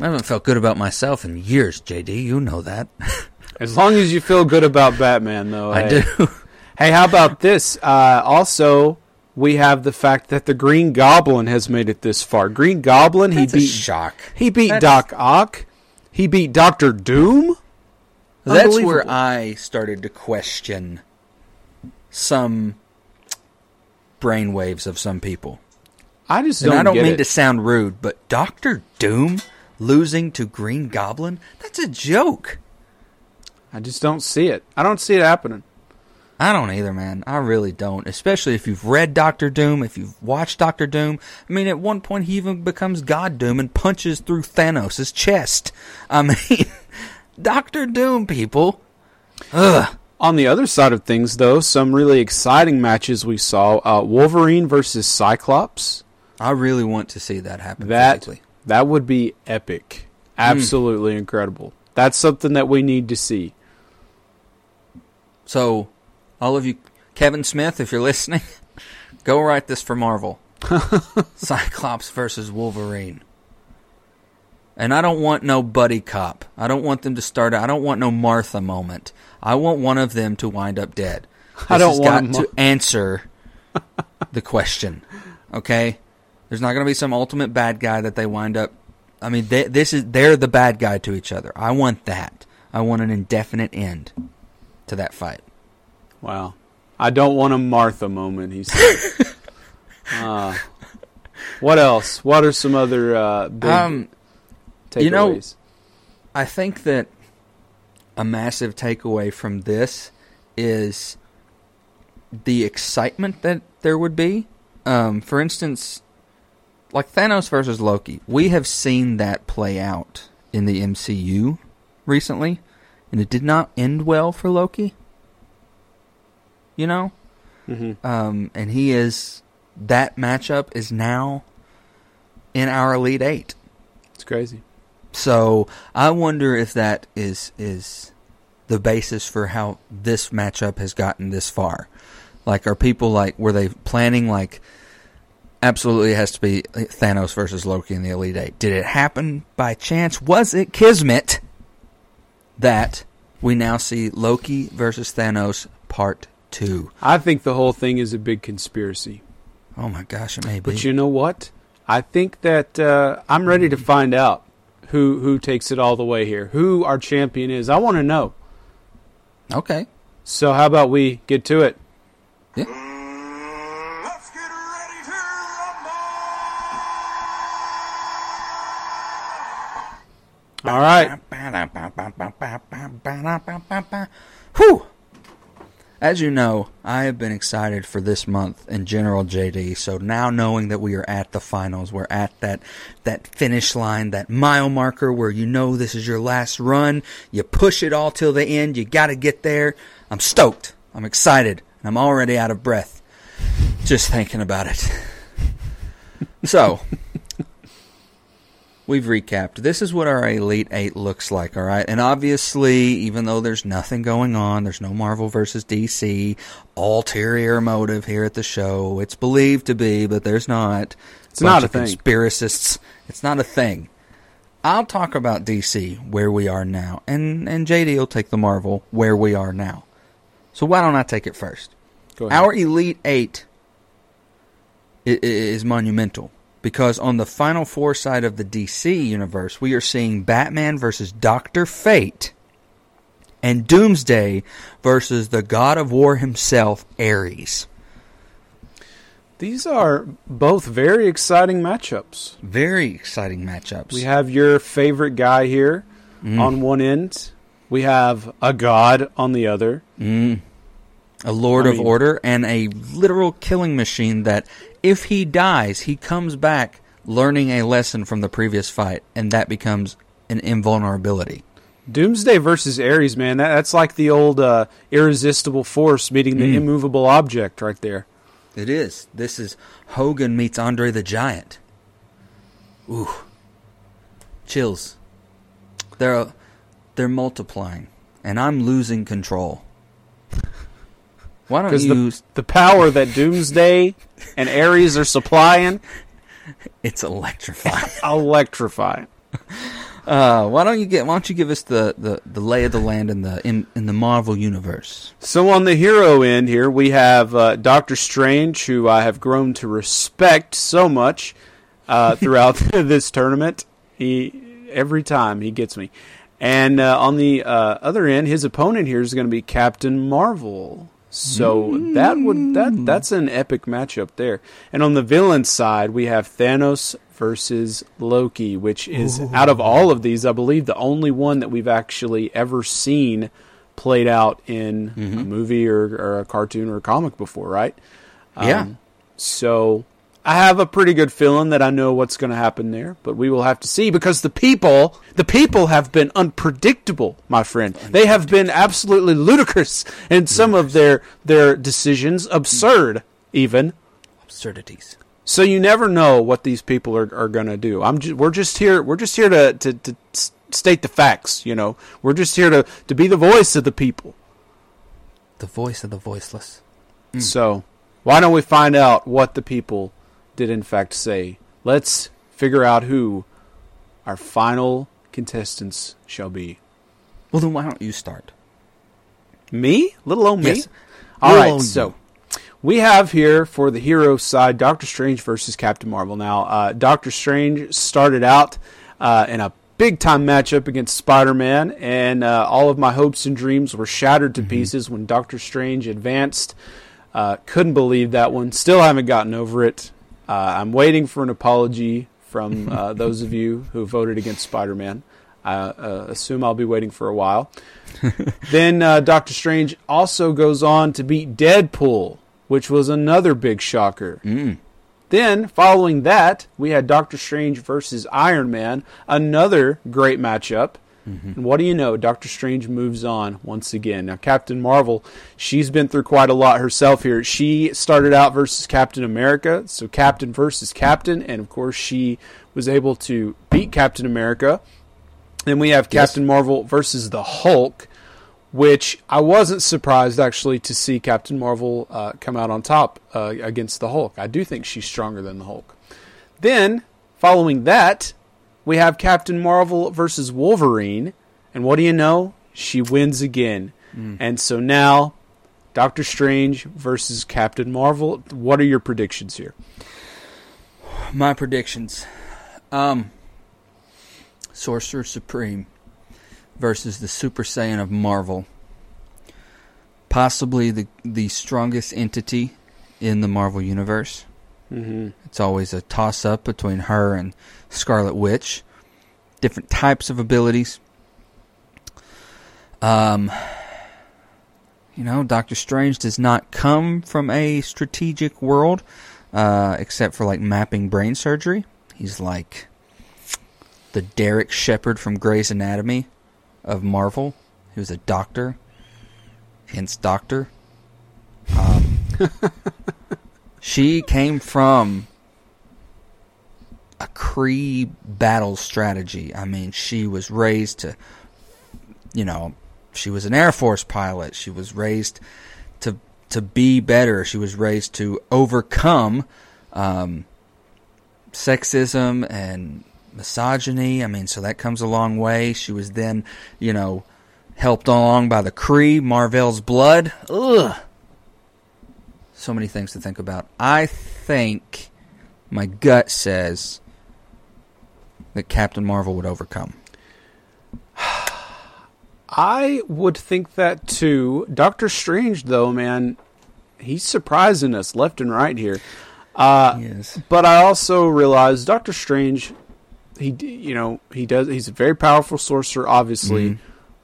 I haven't felt good about myself in years, JD. You know that. As long as you feel good about Batman though. I hey. do. Hey, how about this? Uh, also, we have the fact that the Green Goblin has made it this far. Green Goblin, That's he beat shock. He beat That's- Doc Ock. He beat Doctor Doom. That's where I started to question some brainwaves of some people. I just don't. I don't mean it. to sound rude, but Doctor Doom losing to Green Goblin—that's a joke. I just don't see it. I don't see it happening. I don't either, man. I really don't. Especially if you've read Doctor Doom, if you've watched Doctor Doom. I mean, at one point he even becomes God Doom and punches through Thanos' chest. I mean, Doctor Doom, people. Ugh. On the other side of things, though, some really exciting matches we saw: uh, Wolverine versus Cyclops. I really want to see that happen. That physically. that would be epic. Absolutely incredible. That's something that we need to see. So, all of you, Kevin Smith, if you're listening, go write this for Marvel. Cyclops versus Wolverine. And I don't want no buddy cop. I don't want them to start. I don't want no Martha moment. I want one of them to wind up dead. I don't want to answer the question. Okay, there's not going to be some ultimate bad guy that they wind up. I mean, they, this is they're the bad guy to each other. I want that. I want an indefinite end to that fight. Wow. I don't want a Martha moment, he said. uh, what else? What are some other uh, big Um, takeaways? you know- I think that a massive takeaway from this is the excitement that there would be. Um, for instance, like Thanos versus Loki, we have seen that play out in the MCU recently, and it did not end well for Loki. You know, Mhm. um, and he is that matchup is now in our Elite Eight. It's crazy. So I wonder if that is is the basis for how this matchup has gotten this far. Like, are people like were they planning like absolutely it has to be Thanos versus Loki in the Elite Eight? Did it happen by chance? Was it kismet that we now see Loki versus Thanos part two? I think the whole thing is a big conspiracy. Oh my gosh, it may be. But you know what? I think that uh, I'm ready to find out who who takes it all the way here. Who our champion is. I want to know. okay. So how about we get to it? Let's get ready to rumble! All right. Whew. As you know, I have been excited for this month in general, JD. So now knowing that we are at the finals, we're at that that finish line, that mile marker where you know this is your last run. You push it all till the end. You got to get there. I'm stoked. I'm excited. And I'm already out of breath just thinking about it. So, we've recapped. This is what our Elite Eight looks like, all right? And obviously, even though there's nothing going on, there's no Marvel versus DC ulterior motive here at the show. It's believed to be, but there's not. It's not a thing. Conspiracists. It's not a thing. I'll talk about DC where we are now, and and JD will take the Marvel where we are now. So why don't I take it first? Our Elite Eight i- i- is monumental because on the Final Four side of the DC universe, we are seeing Batman versus Doctor Fate and Doomsday versus the God of War himself, Ares. These are both very exciting matchups. Very exciting matchups. We have your favorite guy here Mm. on one end. We have a god on the other. Mm. a Lord I of mean- Order and a literal killing machine that, if he dies, he comes back learning a lesson from the previous fight, and that becomes an invulnerability. Doomsday versus Ares, man. That, that's like the old uh, irresistible force meeting the Mm. immovable object right there. It is. This is Hogan meets Andre the Giant. Ooh. Chills. They're they're multiplying, and I'm losing control. Why don't you? the, the power that Doomsday and Ares are supplying, it's electrifying. electrifying. uh, why don't you get? Why don't you give us the, the, the lay of the land in the in, in the Marvel universe? So on the hero end here, we have uh, Doctor Strange, who I have grown to respect so much uh, throughout this tournament. He every time he gets me. And uh, on the uh, other end, his opponent here is going to be Captain Marvel. So that would that that's an epic matchup there. And on the villain side, we have Thanos versus Loki, which is out of all of these, I believe the only one that we've actually ever seen played out in a movie or, or a cartoon or a comic before, right? Yeah. Um, So I have a pretty good feeling that I know what's going to happen there, but we will have to see because the people, the people have been unpredictable, my friend. They have been absolutely ludicrous in some of their their decisions, absurd even. Absurdities. So you never know what these people are, are going to do. I'm ju- we're just here we're just here to, to to state the facts, you know. We're just here to to be the voice of the people. The voice of the voiceless. So, why don't we find out what the people did in fact say? Let's figure out who our final contestants shall be. Well, then why don't you start? Me? Little old me? Yes. All Little right, so we have here for the hero side Doctor Strange versus Captain Marvel. Now, uh, Doctor Strange started out uh, in a big time matchup against Spider Man, and uh, all of my hopes and dreams were shattered Mm-hmm. to pieces when Doctor Strange advanced. Uh, couldn't believe that one. Still haven't gotten over it. Uh, I'm waiting for an apology from uh, those of you who voted against Spider Man. I uh, assume I'll be waiting for a while. then uh, Doctor Strange also goes on to beat Deadpool, which was another big shocker. Then, following that, we had Doctor Strange versus Iron Man, another great matchup. And what do you know? Doctor Strange moves on once again. Now, Captain Marvel, she's been through quite a lot herself here. She started out versus Captain America, so Captain versus Captain, and of course, she was able to beat Captain America. Then we have Captain Marvel versus the Hulk, which I wasn't surprised actually to see Captain Marvel uh, come out on top uh, against the Hulk. I do think she's stronger than the Hulk. Then, following that, we have Captain Marvel versus Wolverine, and what do you know? She wins again. And so now, Doctor Strange versus Captain Marvel. What are your predictions here? My predictions. Um Sorcerer Supreme versus the Super Saiyan of Marvel. Possibly the the strongest entity in the Marvel universe. Mm-hmm. It's always a toss up between her and Scarlet Witch. Different types of abilities. Um you know, Doctor Strange does not come from a strategic world, uh, except for like mapping brain surgery. He's like the Derek Shepherd from Grey's Anatomy of Marvel. He was a doctor, hence Doctor. Um, she came from a Kree battle strategy. I mean, she was raised to, you know, she was an Air Force pilot. She was raised to to be better. She was raised to overcome um, sexism and misogyny. I mean, so that comes a long way. She was then, you know, helped along by the Kree, Marvel's blood. Ugh. So many things to think about. I think my gut says that Captain Marvel would overcome. I would think that too. Doctor Strange, though, man, he's surprising us left and right here. Uh, Yes. But I also realize Doctor Strange, he you know he does he's a very powerful sorcerer, obviously, mm-hmm.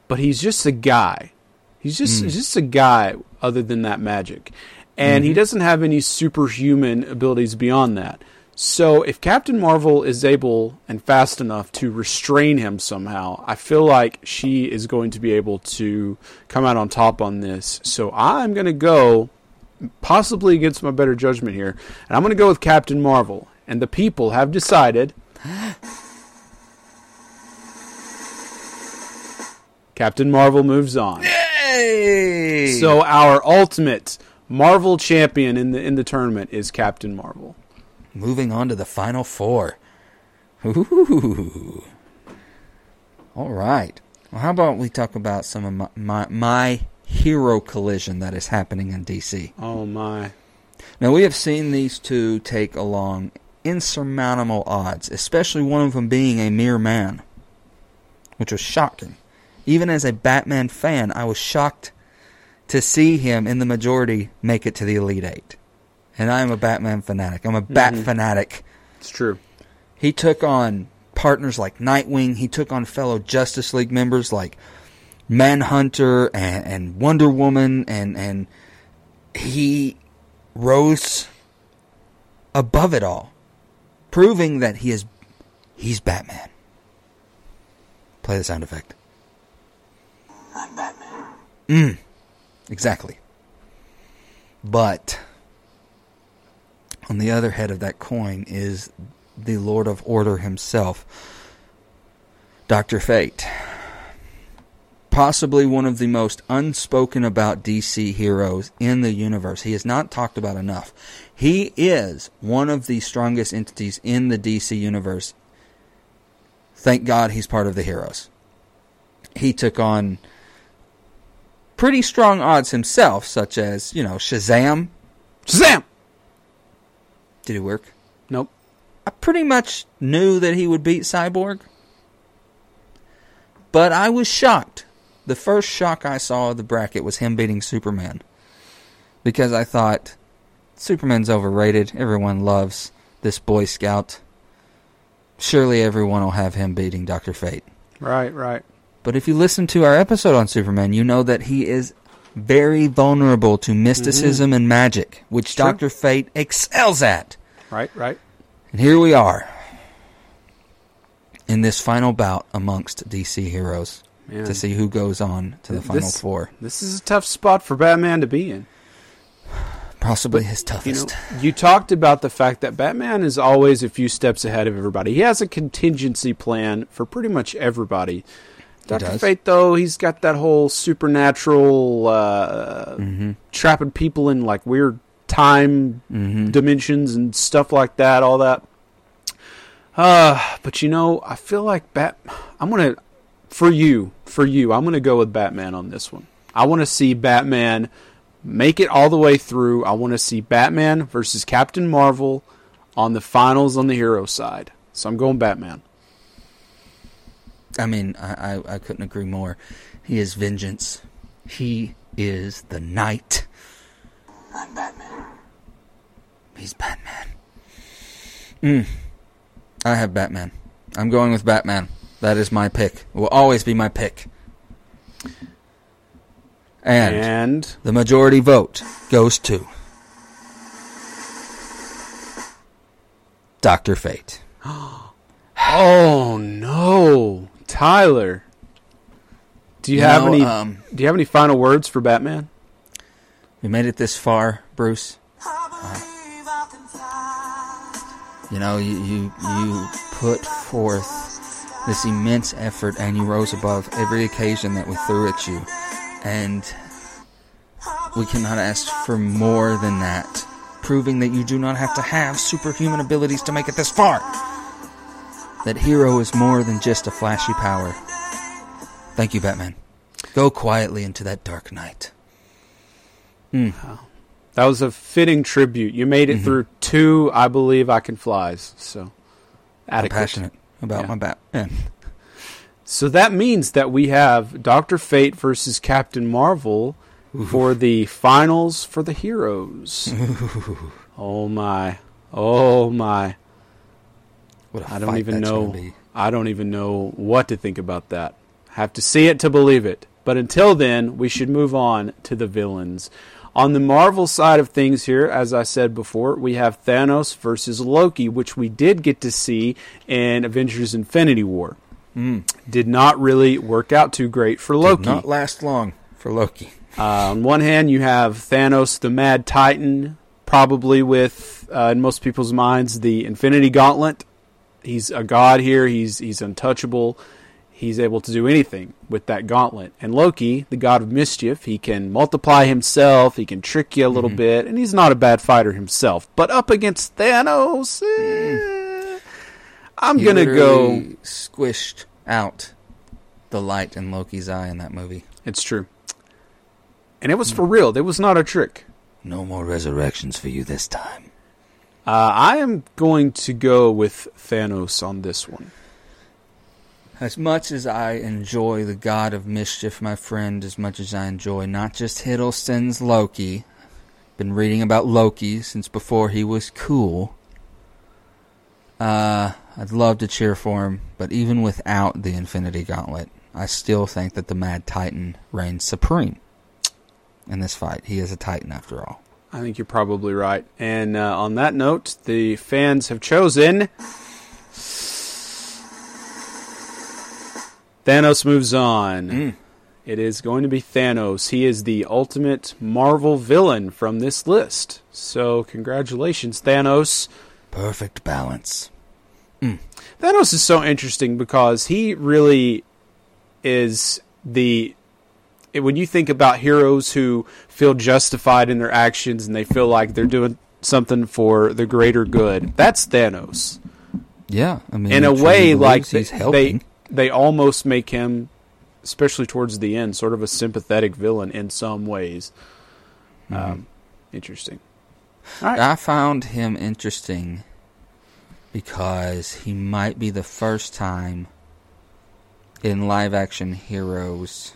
but he's just a guy. He's just mm. he's just a guy other than that magic, and he mm-hmm. doesn't have any superhuman abilities beyond that. So if Captain Marvel is able and fast enough to restrain him somehow, I feel like she is going to be able to come out on top on this. So I'm going to go possibly against my better judgment here, and I'm going to go with Captain Marvel. And the people have decided Captain Marvel moves on. Hey! So our ultimate Marvel champion in the in the tournament is Captain Marvel. Moving on to the final four. Ooh. All right. Well, how about we talk about some of my, my, my hero collision that is happening in DC? Oh my. Now, we have seen these two take along insurmountable odds, especially one of them being a mere man, which was shocking. Even as a Batman fan, I was shocked to see him in the majority make it to the Elite Eight. And I am a Batman fanatic. I'm a Bat fanatic. It's true. He took on partners like Nightwing. He took on fellow Justice League members like Manhunter and, and Wonder Woman, and and he rose above it all, proving that he is he's Batman. Play the sound effect. I'm Batman. Mm. Exactly. But on the other head of that coin is the Lord of Order himself, Dr. Fate. Possibly one of the most unspoken about DC heroes in the universe. He is not talked about enough. He is one of the strongest entities in the DC universe. Thank God he's part of the heroes. He took on pretty strong odds himself, such as, you know, Shazam. Shazam! Did it work? Nope. I pretty much knew that he would beat Cyborg. But I was shocked. The first shock I saw of the bracket was him beating Superman. Because I thought, Superman's overrated. Everyone loves this Boy Scout. Surely everyone will have him beating Dr. Fate. Right, right. But if you listen to our episode on Superman, you know that he is very vulnerable to mysticism mm-hmm. and magic, which. Dr. Fate excels at. Right, right. And here we are in this final bout amongst DC heroes Man. to see who goes on to the final This- four. This is a tough spot for Batman to be in. Possibly his You know, toughest. you talked about the fact that Batman is always a few steps ahead of everybody. He has a contingency plan for pretty much everybody. Doctor. Fate, though, he's got that whole supernatural uh, Mm-hmm. trapping people in like weird time Mm-hmm. dimensions and stuff like that. All that. Uh, but you know, I feel like Bat. I'm gonna for you, for you. I'm gonna go with Batman on this one. I want to see Batman make it all the way through. I want to see Batman versus Captain Marvel on the finals on the hero side. So I'm going Batman. I mean, I, I, I couldn't agree more. He is vengeance. He is the knight. I'm Batman. He's Batman. Mm. I have Batman. I'm going with Batman. That is my pick. It will always be my pick. And And the majority vote goes to Dr. Fate. oh no, Tyler. Do you, You have know, any? um, do you have any final words for Batman? We made it this far, Bruce. I believe I can fly. You know, you you, you put forth this immense effort and you rose above every occasion that we threw at you. And we cannot ask for more than that, proving that you do not have to have superhuman abilities to make it this far. That hero is more than just a flashy power. Thank you, Batman. Go quietly into that dark night. Hmm. That was a fitting tribute. You made it mm-hmm. through two, I believe I can flies. So I'm passionate about Yeah. my Batman. So that means that we have Doctor Fate versus Captain Marvel for the finals for the heroes. oh my. Oh my. I don't even know. I don't even know what to think about that. Have to see it to believe it. But until then, we should move on to the villains. On the Marvel side of things here, as I said before, we have Thanos versus Loki, which we did get to see in Avengers Infinity War. Did not really work out too great for Loki. Did not last long for Loki. Uh, on one hand, you have Thanos, the Mad Titan, probably with, uh, in most people's minds, the Infinity Gauntlet. He's a god here. He's he's untouchable. He's able to do anything with that gauntlet. And Loki, the god of mischief, he can multiply himself. He can trick you a little mm-hmm. bit, and he's not a bad fighter himself. But up against Thanos, eh, mm-hmm. I'm gonna go. squished out the light in Loki's eye in that movie. It's true, and it was mm. for real. It was not a trick. No more resurrections for you this time. Uh, I am going to go with Thanos on this one. As much as I enjoy the God of Mischief, my friend, as much as I enjoy not just Hiddleston's Loki, been reading about Loki since before he was cool. Uh, I'd love to cheer for him, but even without the Infinity Gauntlet, I still think that the Mad Titan reigns supreme in this fight. He is a Titan after all. I think you're probably right. And uh, on that note, the fans have chosen. Thanos moves on. It is going to be Thanos. He is the ultimate Marvel villain from this list. So, congratulations, Thanos. Perfect balance. Thanos is so interesting because he really is the it- when you think about heroes who feel justified in their actions and they feel like they're doing something for the greater good. That's Thanos. Yeah, I mean, In a way like they, they they almost make him especially towards the end sort of a sympathetic villain in some ways. Mm-hmm. Um, interesting. Right. I found him interesting because he might be the first time in live action heroes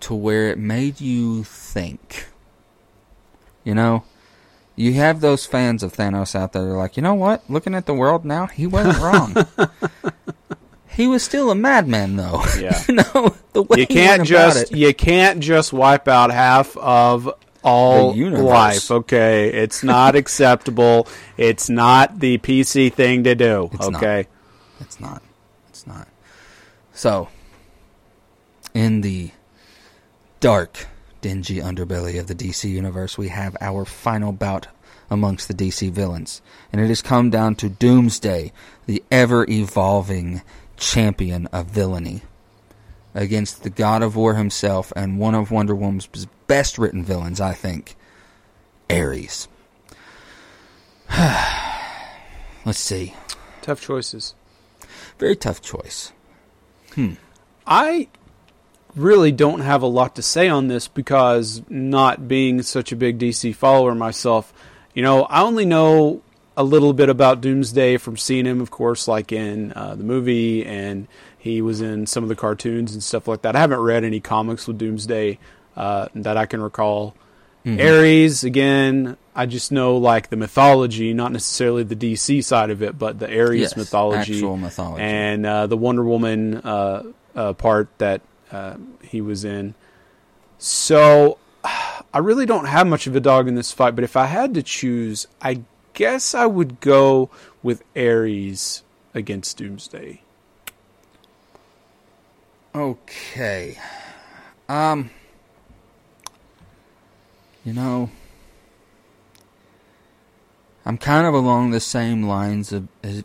to where it made you think. You know, you have those fans of Thanos out there like, you know what? Looking at the world now, he wasn't wrong. he was still a madman, though. Yeah. you know, the way you can't just you can't just wipe out half of all life. Okay, it's not acceptable. It's not the PC thing to do. It's not. okay, It's not. It's not. So, in the dark, dingy underbelly of the DC universe, we have our final bout amongst the DC villains. And it has come down to Doomsday, the ever evolving champion of villainy, against the God of War himself and one of Wonder Woman's best written villains, I think, Ares. Let's see. tough choices. Very tough choice. Hmm. I really don't have a lot to say on this because not being such a big DC follower myself, you know, I only know a little bit about Doomsday from seeing him, of course, like in uh, the movie, and he was in some of the cartoons and stuff like that. I haven't read any comics with Doomsday uh, that I can recall. Ares, again, I just know like the mythology, not necessarily the DC side of it, but the Ares Yes, mythology, actual mythology. and uh, the Wonder Woman uh, uh, part that uh, he was in. So I really don't have much of a dog in this fight, but if I had to choose, I guess I would go with Ares against Doomsday. Okay. Um. You know, I'm kind of along the same lines of as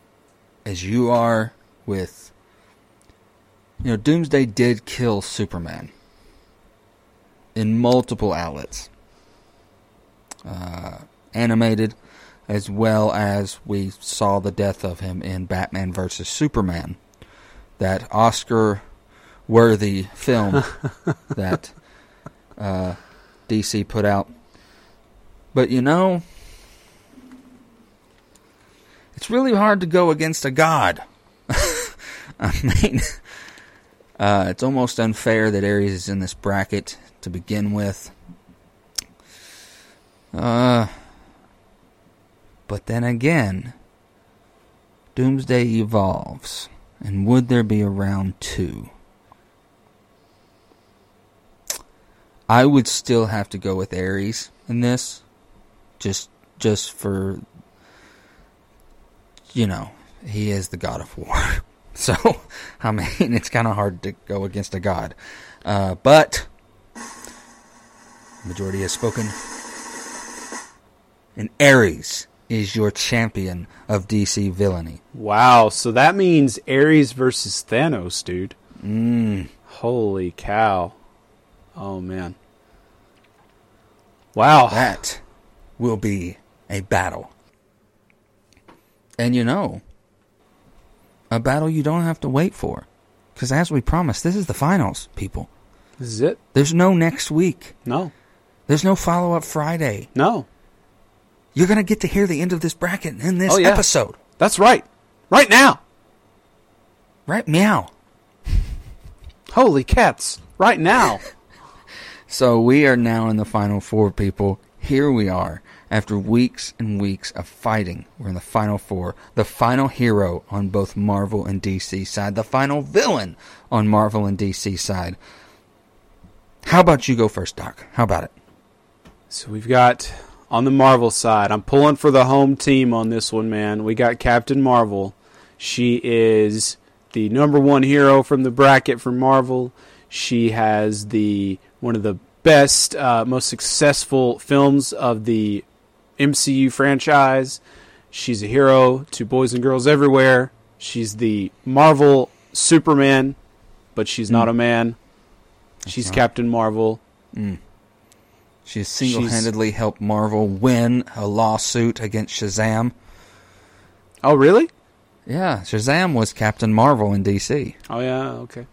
as you are with. You know, Doomsday did kill Superman in multiple outlets, uh, animated, as well as we saw the death of him in Batman vs Superman, that Oscar-worthy film that uh, DC put out. But you know, it's really hard to go against a god. I mean, uh, it's almost unfair that Ares is in this bracket to begin with. Uh, but then again, Doomsday evolves, and would there be a round two? I would still have to go with Ares in this, just just for you know he is the god of war. So I mean it's kind of hard to go against a god, uh, but majority has spoken, and Ares is your champion of DC villainy. Wow, so that means Ares versus Thanos, dude. Mm. Holy cow. Oh man. Wow. That will be a battle. And you know, a battle you don't have to wait for. Because as we promised, this is the finals, people. This is it? There's no next week. No. There's no follow up Friday. No. You're going to get to hear the end of this bracket and in this Oh, yeah. episode. That's right. Right now. Right? Meow. Holy cats. Right now. So we are now in the final four, people. Here we are. After weeks and weeks of fighting, we're in the final four. The final hero on both Marvel and DC side. The final villain on Marvel and DC side. How about you go first, Doc? How about it? So we've got on the Marvel side, I'm pulling for the home team on this one, man. We got Captain Marvel. She is the number one hero from the bracket for Marvel. She has the one of the best, uh, most successful films of the MCU franchise. She's a hero to boys and girls everywhere. She's the Marvel Superman, but she's not hmm. a man. She's not. Captain Marvel. Hmm. She has single handedly helped Marvel win a lawsuit against Shazam. Oh, really? Yeah, Shazam was Captain Marvel in DC. Oh, yeah. Okay.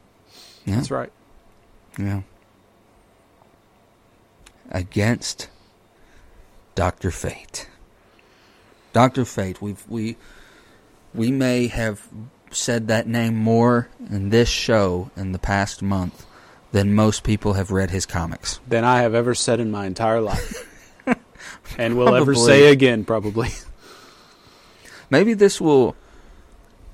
Yeah. That's right. Yeah. Against Doctor Fate. Doctor Fate. We've we we may have said that name more in this show in the past month than most people have read his comics. Than I have ever said in my entire life. and will ever say again, probably. Maybe this will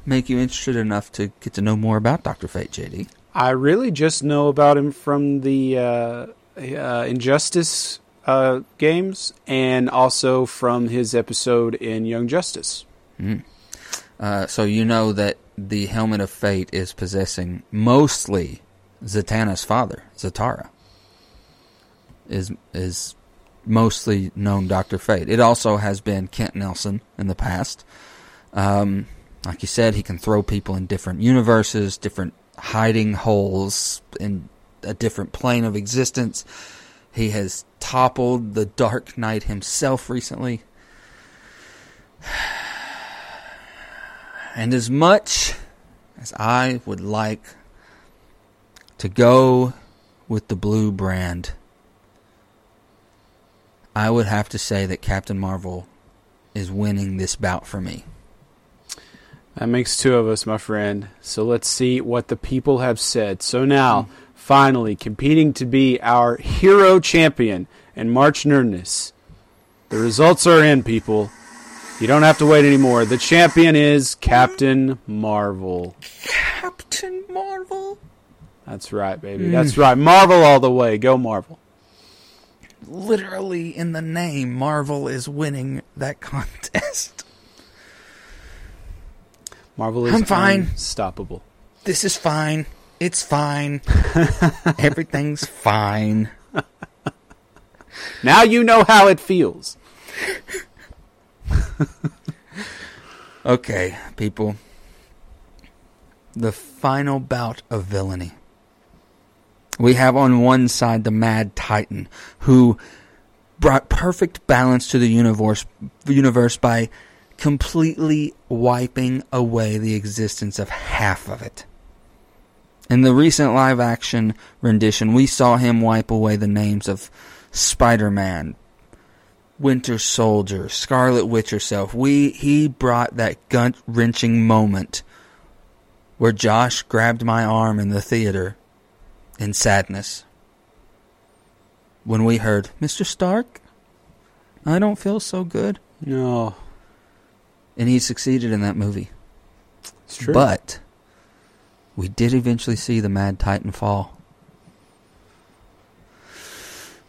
make you interested enough to get to know more about Doctor Fate, JD. I really just know about him from the uh, uh, Injustice uh, games and also from his episode in Young Justice. Uh, so you know that the Helmet of Fate is possessing mostly Zatanna's father, Zatara. Is is mostly known Doctor Fate. It also has been Kent Nelson in the past. Um, like you said, he can throw people in different universes, different hiding holes in a different plane of existence. He has toppled the Dark Knight himself recently. And as much as I would like to go with the blue brand, I would have to say that Captain Marvel is winning this bout for me. That makes two of us, my friend. So let's see what the people have said. So now, finally, competing to be our hero champion and March Nerdness. The results are in, people. You don't have to wait anymore. The champion is Captain Marvel. Captain Marvel? That's right, baby. Hmm. That's right. Marvel all the way. Go Marvel. Literally in the name, Marvel is winning that contest. Marvel is I'm fine. unstoppable. This is fine. It's fine. Everything's fine. Now you know how it feels. Okay, people. the final bout of villainy. We have on one side the Mad Titan, who brought perfect balance to the universe, universe by completely wiping away the existence of half of it. In the recent live action rendition, we saw him wipe away the names of Spider Man, Winter Soldier, Scarlet Witch herself. We he brought that gut wrenching moment where Josh grabbed my arm in the theater in sadness when we heard, Mr. Stark, I don't feel so good. No, And he succeeded in that movie. it's true. But we did eventually see the Mad Titan fall.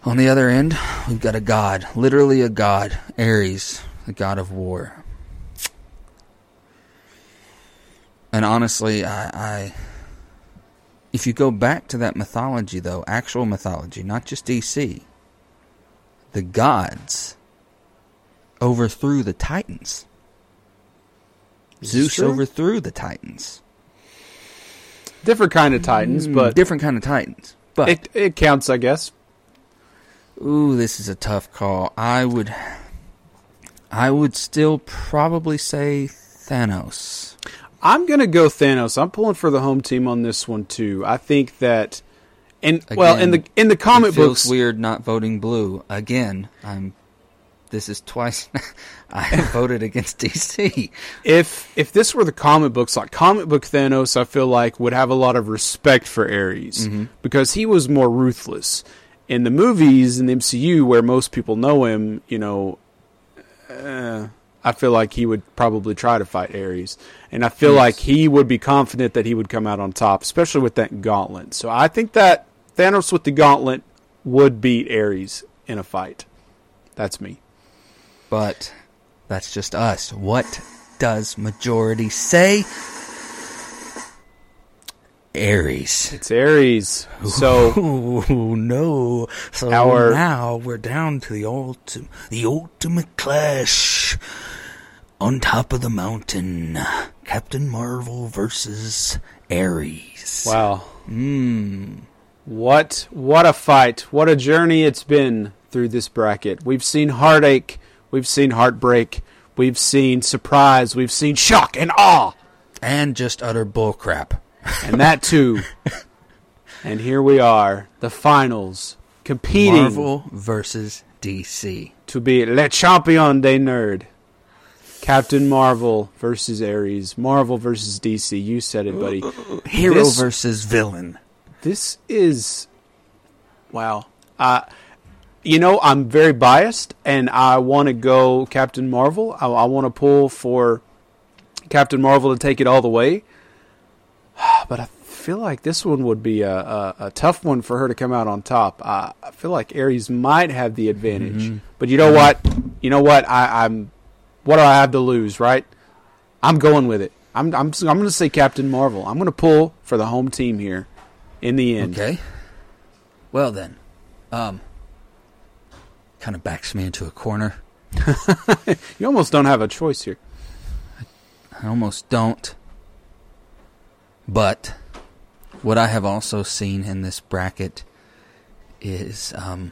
On the other end, we've got a god, literally a god, Ares, the god of war. And honestly, I, I if you go back to that mythology though, actual mythology, not just DC, the gods overthrew the Titans. Zeus overthrew the Titans. Different kind of Titans, hmm. but different kind of Titans. But it it counts, I guess. ooh, this is a tough call. I would I would still probably say Thanos. I'm gonna go Thanos. I'm pulling for the home team on this one too. I think that, and well, in the in the comic it feels books, weird not voting blue. Again, I'm this is twice I have voted against DC. if if this were the comic books, like comic book Thanos, I feel like would have a lot of respect for Ares Mm-hmm. because he was more ruthless. In the movies in the MCU, where most people know him, you know, uh, I feel like he would probably try to fight Ares, and I feel Yes. like he would be confident that he would come out on top, especially with that gauntlet. So I think that Thanos with the gauntlet would beat Ares in a fight. That's me. But that's just us. What does majority say? Ares. It's Ares. So Oh no! So Our- now we're down to the ultimate, the ultimate clash on top of the mountain. Captain Marvel versus Ares. wow. Mmm. What what a fight. What a journey it's been through this bracket. We've seen heartache, we've seen heartbreak, we've seen surprise, we've seen shock and awe, And just utter bullcrap. and that too. and here we are, the finals, competing Marvel versus DC. to be Le Champion des Nerd. Captain Marvel versus Ares, Marvel versus DC. You said it, buddy. Hero This- versus villain. This is wow. Uh, you know, I'm very biased, and I want to go Captain Marvel. I, I want to pull for Captain Marvel to take it all the way. But I feel like this one would be a, a, a tough one for her to come out on top. Uh, I feel like Ares might have the advantage. But you know what? You know what? I, I'm. What do I have to lose? Right? I'm going with it. I'm. I'm. I'm going to say Captain Marvel. I'm going to pull for the home team here. In the end, Okay. Well then, um, kind of backs me into a corner. you almost don't have a choice here. I almost don't. But what I have also seen in this bracket is um,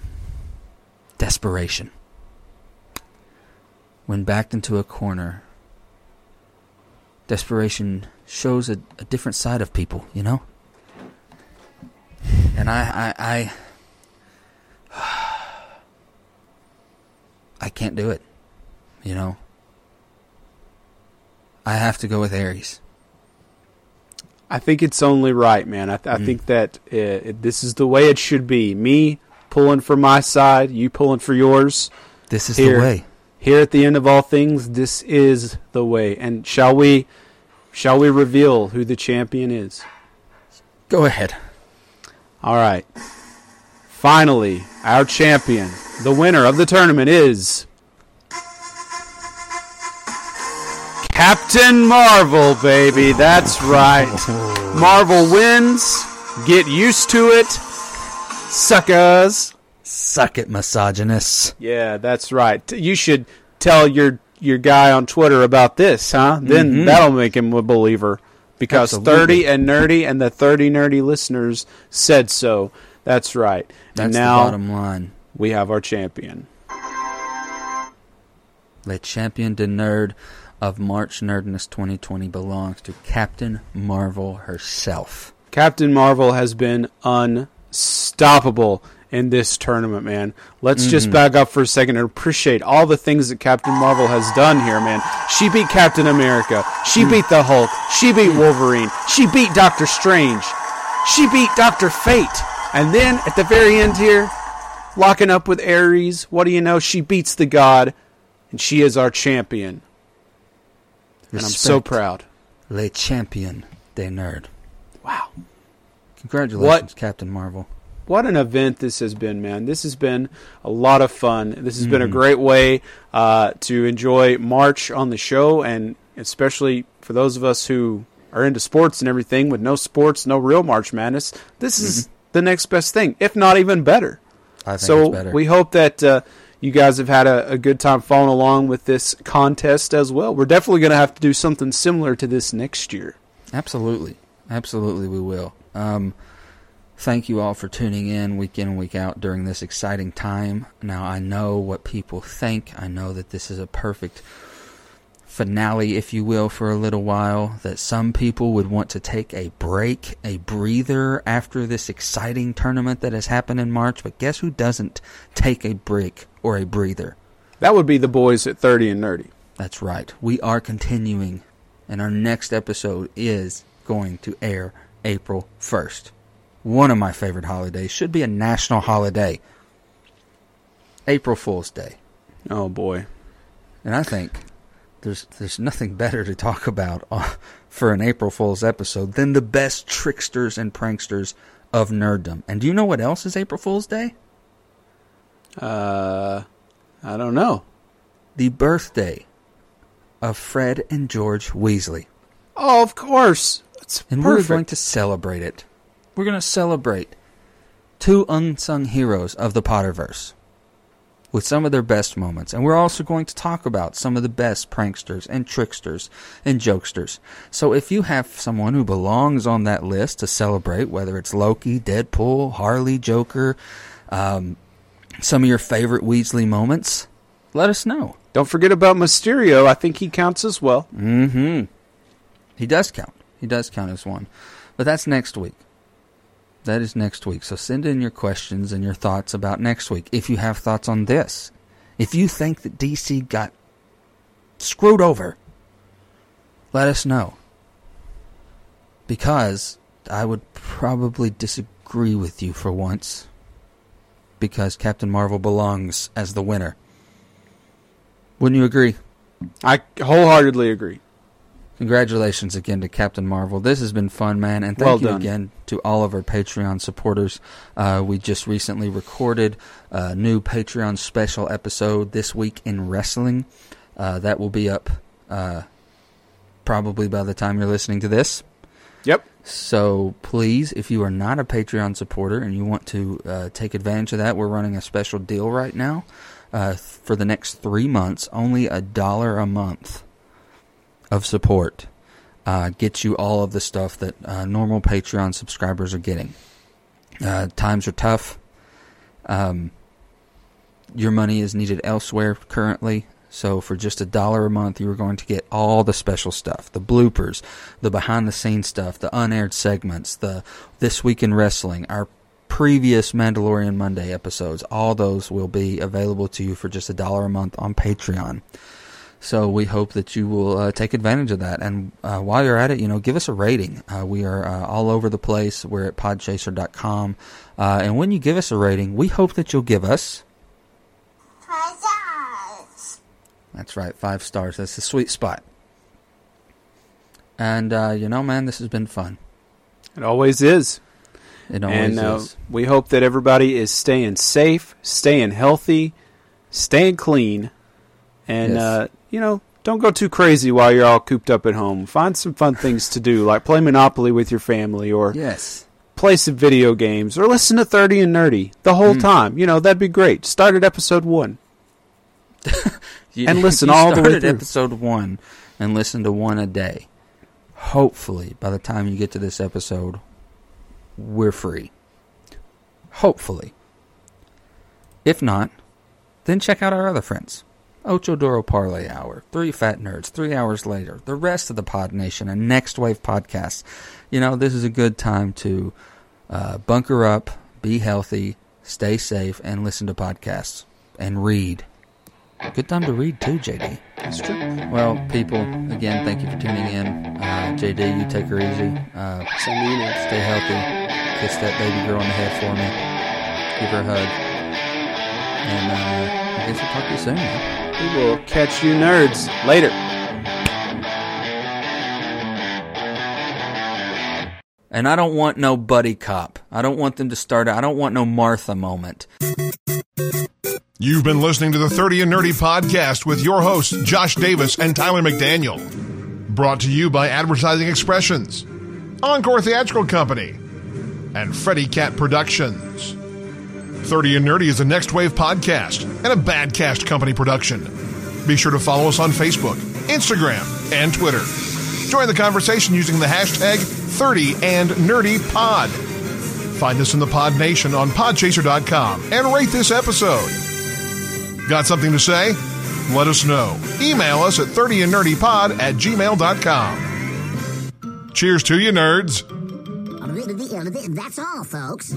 desperation. When backed into a corner, desperation shows a, a different side of people, you know? And I, I, I, I can't do it, you know? I have to go with Ares. I think it's only right, man. I, th- I think that uh it, this is the way it should be. Me pulling for my side, you pulling for yours. This is Here. the way. Here at the end of all things, this is the way. And shall we, shall we reveal who the champion is? Go ahead. All right. Finally, our champion, the winner of the tournament is Captain Marvel, baby. That's right. Marvel wins. Get used to it. Suckers. Suck it, misogynists. Yeah, that's right. You should tell your your guy on Twitter about this, huh? Then mm-hmm. that'll make him a believer. because Absolutely. 30 and nerdy and the 30 nerdy listeners said so. That's right. That's and the now bottom line. we have our champion. Le champion de nerd of March Nerdness 2020 belongs to Captain Marvel herself. Captain Marvel has been unstoppable in this tournament, man. Let's Mm-hmm. just back up for a second and appreciate all the things that Captain Marvel has done here, man. She beat Captain America. She Mm. beat the Hulk. She beat Wolverine. She beat Doctor Strange. She beat Doctor Fate. And then at the very end here, locking up with Ares, what do you know? She beats the god, and she is our champion. And I'm so proud. Le champion de nerd. Wow. Congratulations, What? Captain Marvel. what an event this has been, man. This has been a lot of fun. This has been Mm-hmm. a great way uh, to enjoy March on the show, and especially for those of us who are into sports and everything, with no sports, no real March Madness, this is the next best thing, if not even better. I think So better. we hope that uh, you guys have had a, a good time following along with this contest as well. We're definitely going to have to do something similar to this next year. Absolutely. Absolutely, we will. Um, thank you all for tuning in week in and week out during this exciting time. Now, I know what people think. I know that this is a perfect finale, if you will, for a little while. That some people would want to take a break, a breather after this exciting tournament that has happened in March. But guess who doesn't take a break or a breather? That would be the boys at 30 and Nerdy. That's right. We are continuing, and our next episode is going to air April 1st. One of my favorite holidays should be a national holiday. April Fool's Day. Oh, boy. And I think there's there's nothing better to talk about uh, for an April Fool's episode than the best tricksters and pranksters of nerddom. And do you know what else is April Fool's Day? Uh, I don't know. The birthday of Fred and George Weasley. Oh, of course. It's And perfect. we're going to celebrate it. We're going to celebrate two unsung heroes of the Potterverse with some of their best moments. And we're also going to talk about some of the best pranksters and tricksters and jokesters. So if you have someone who belongs on that list to celebrate, whether it's Loki, Deadpool, Harley, Joker, um, some of your favorite Weasley moments, let us know. Don't forget about Mysterio. I think he counts as well. Mm-hmm. He does count. He does count as one. But that's next week. That is next week. So send in your questions and your thoughts about next week. If you have thoughts on this. If you think that DC got screwed over, let us know. Because I would probably disagree with you for once. Because Captain Marvel belongs as the winner. Wouldn't you agree? I wholeheartedly agree. Congratulations again to Captain Marvel. This has been fun, man, and thank Well you done. again to all of our Patreon supporters. Uh, we just recently recorded a new Patreon special episode this week in wrestling. Uh, that will be up uh, probably by the time you're listening to this. Yep. So please, if you are not a Patreon supporter and you want to uh, take advantage of that, we're running a special deal right now uh, for the next three months. Only a dollar a month of support uh, gets you all of the stuff that uh, normal Patreon subscribers are getting. Uh, times are tough. Um, your money is needed elsewhere currently. So for just a dollar a month, you are going to get all the special stuff, the bloopers, the behind the scenes stuff, the unaired segments, the this week in wrestling, our previous Mandalorian Monday episodes. All those will be available to you for just a dollar a month on Patreon. So we hope that you will uh, take advantage of that. And uh, while you're at it, you know, give us a rating. Uh, we are uh, all over the place. We're at podchaser.com. Uh, and when you give us a rating, we hope that you'll give us. That's right, five stars. That's the sweet spot. And, uh, you know, man, this has been fun. It always is. It always and is. we hope that everybody is staying safe, staying healthy, staying clean, and Yes. uh, you know, don't go too crazy while you're all cooped up at home. Find some fun things to do, like play Monopoly with your family, or Yes. play some video games, or listen to Thirty and Nerdy the whole Hmm. time. You know, that'd be great. Start at episode one. You- And listen all the way through. episode one and listen to one a day. hopefully, by the time you get to this episode, we're free. Hopefully. If not, then check out our other friends. Ocho Duro Parlay Hour, Three Fat Nerds, Three Hours Later, the rest of the Pod Nation, and Next Wave Podcasts. You know, this is a good time to uh, bunker up, be healthy, stay safe, and listen to podcasts and read. Good time to read too, JD. That's true. Well, people, again, thank you for tuning in. Uh, JD, you take her easy. Uh, stay healthy. Kiss that baby girl on the head for me. Give her a hug. And uh, I guess we'll talk to you soon. Man. We will catch you nerds later. And I don't want no buddy cop. I don't want them to start. I don't want no Martha moment. You've been listening to the 30 and Nerdy podcast with your hosts, Josh Davis and Tyler McDaniel. Brought to you by Advertising Expressions, Encore Theatrical Company, and Freddy Cat Productions. 30 and Nerdy is a Next Wave podcast and a Badcast Company production. Be sure to follow us on Facebook, Instagram, and Twitter. Join the conversation using the hashtag 30 and Nerdy Pod. Find us in the Pod Nation on podchaser.com and rate this episode. Got something to say? Let us know. Email us at 30andnerdypod at gmail.com. Cheers to you, nerds. That's all, folks.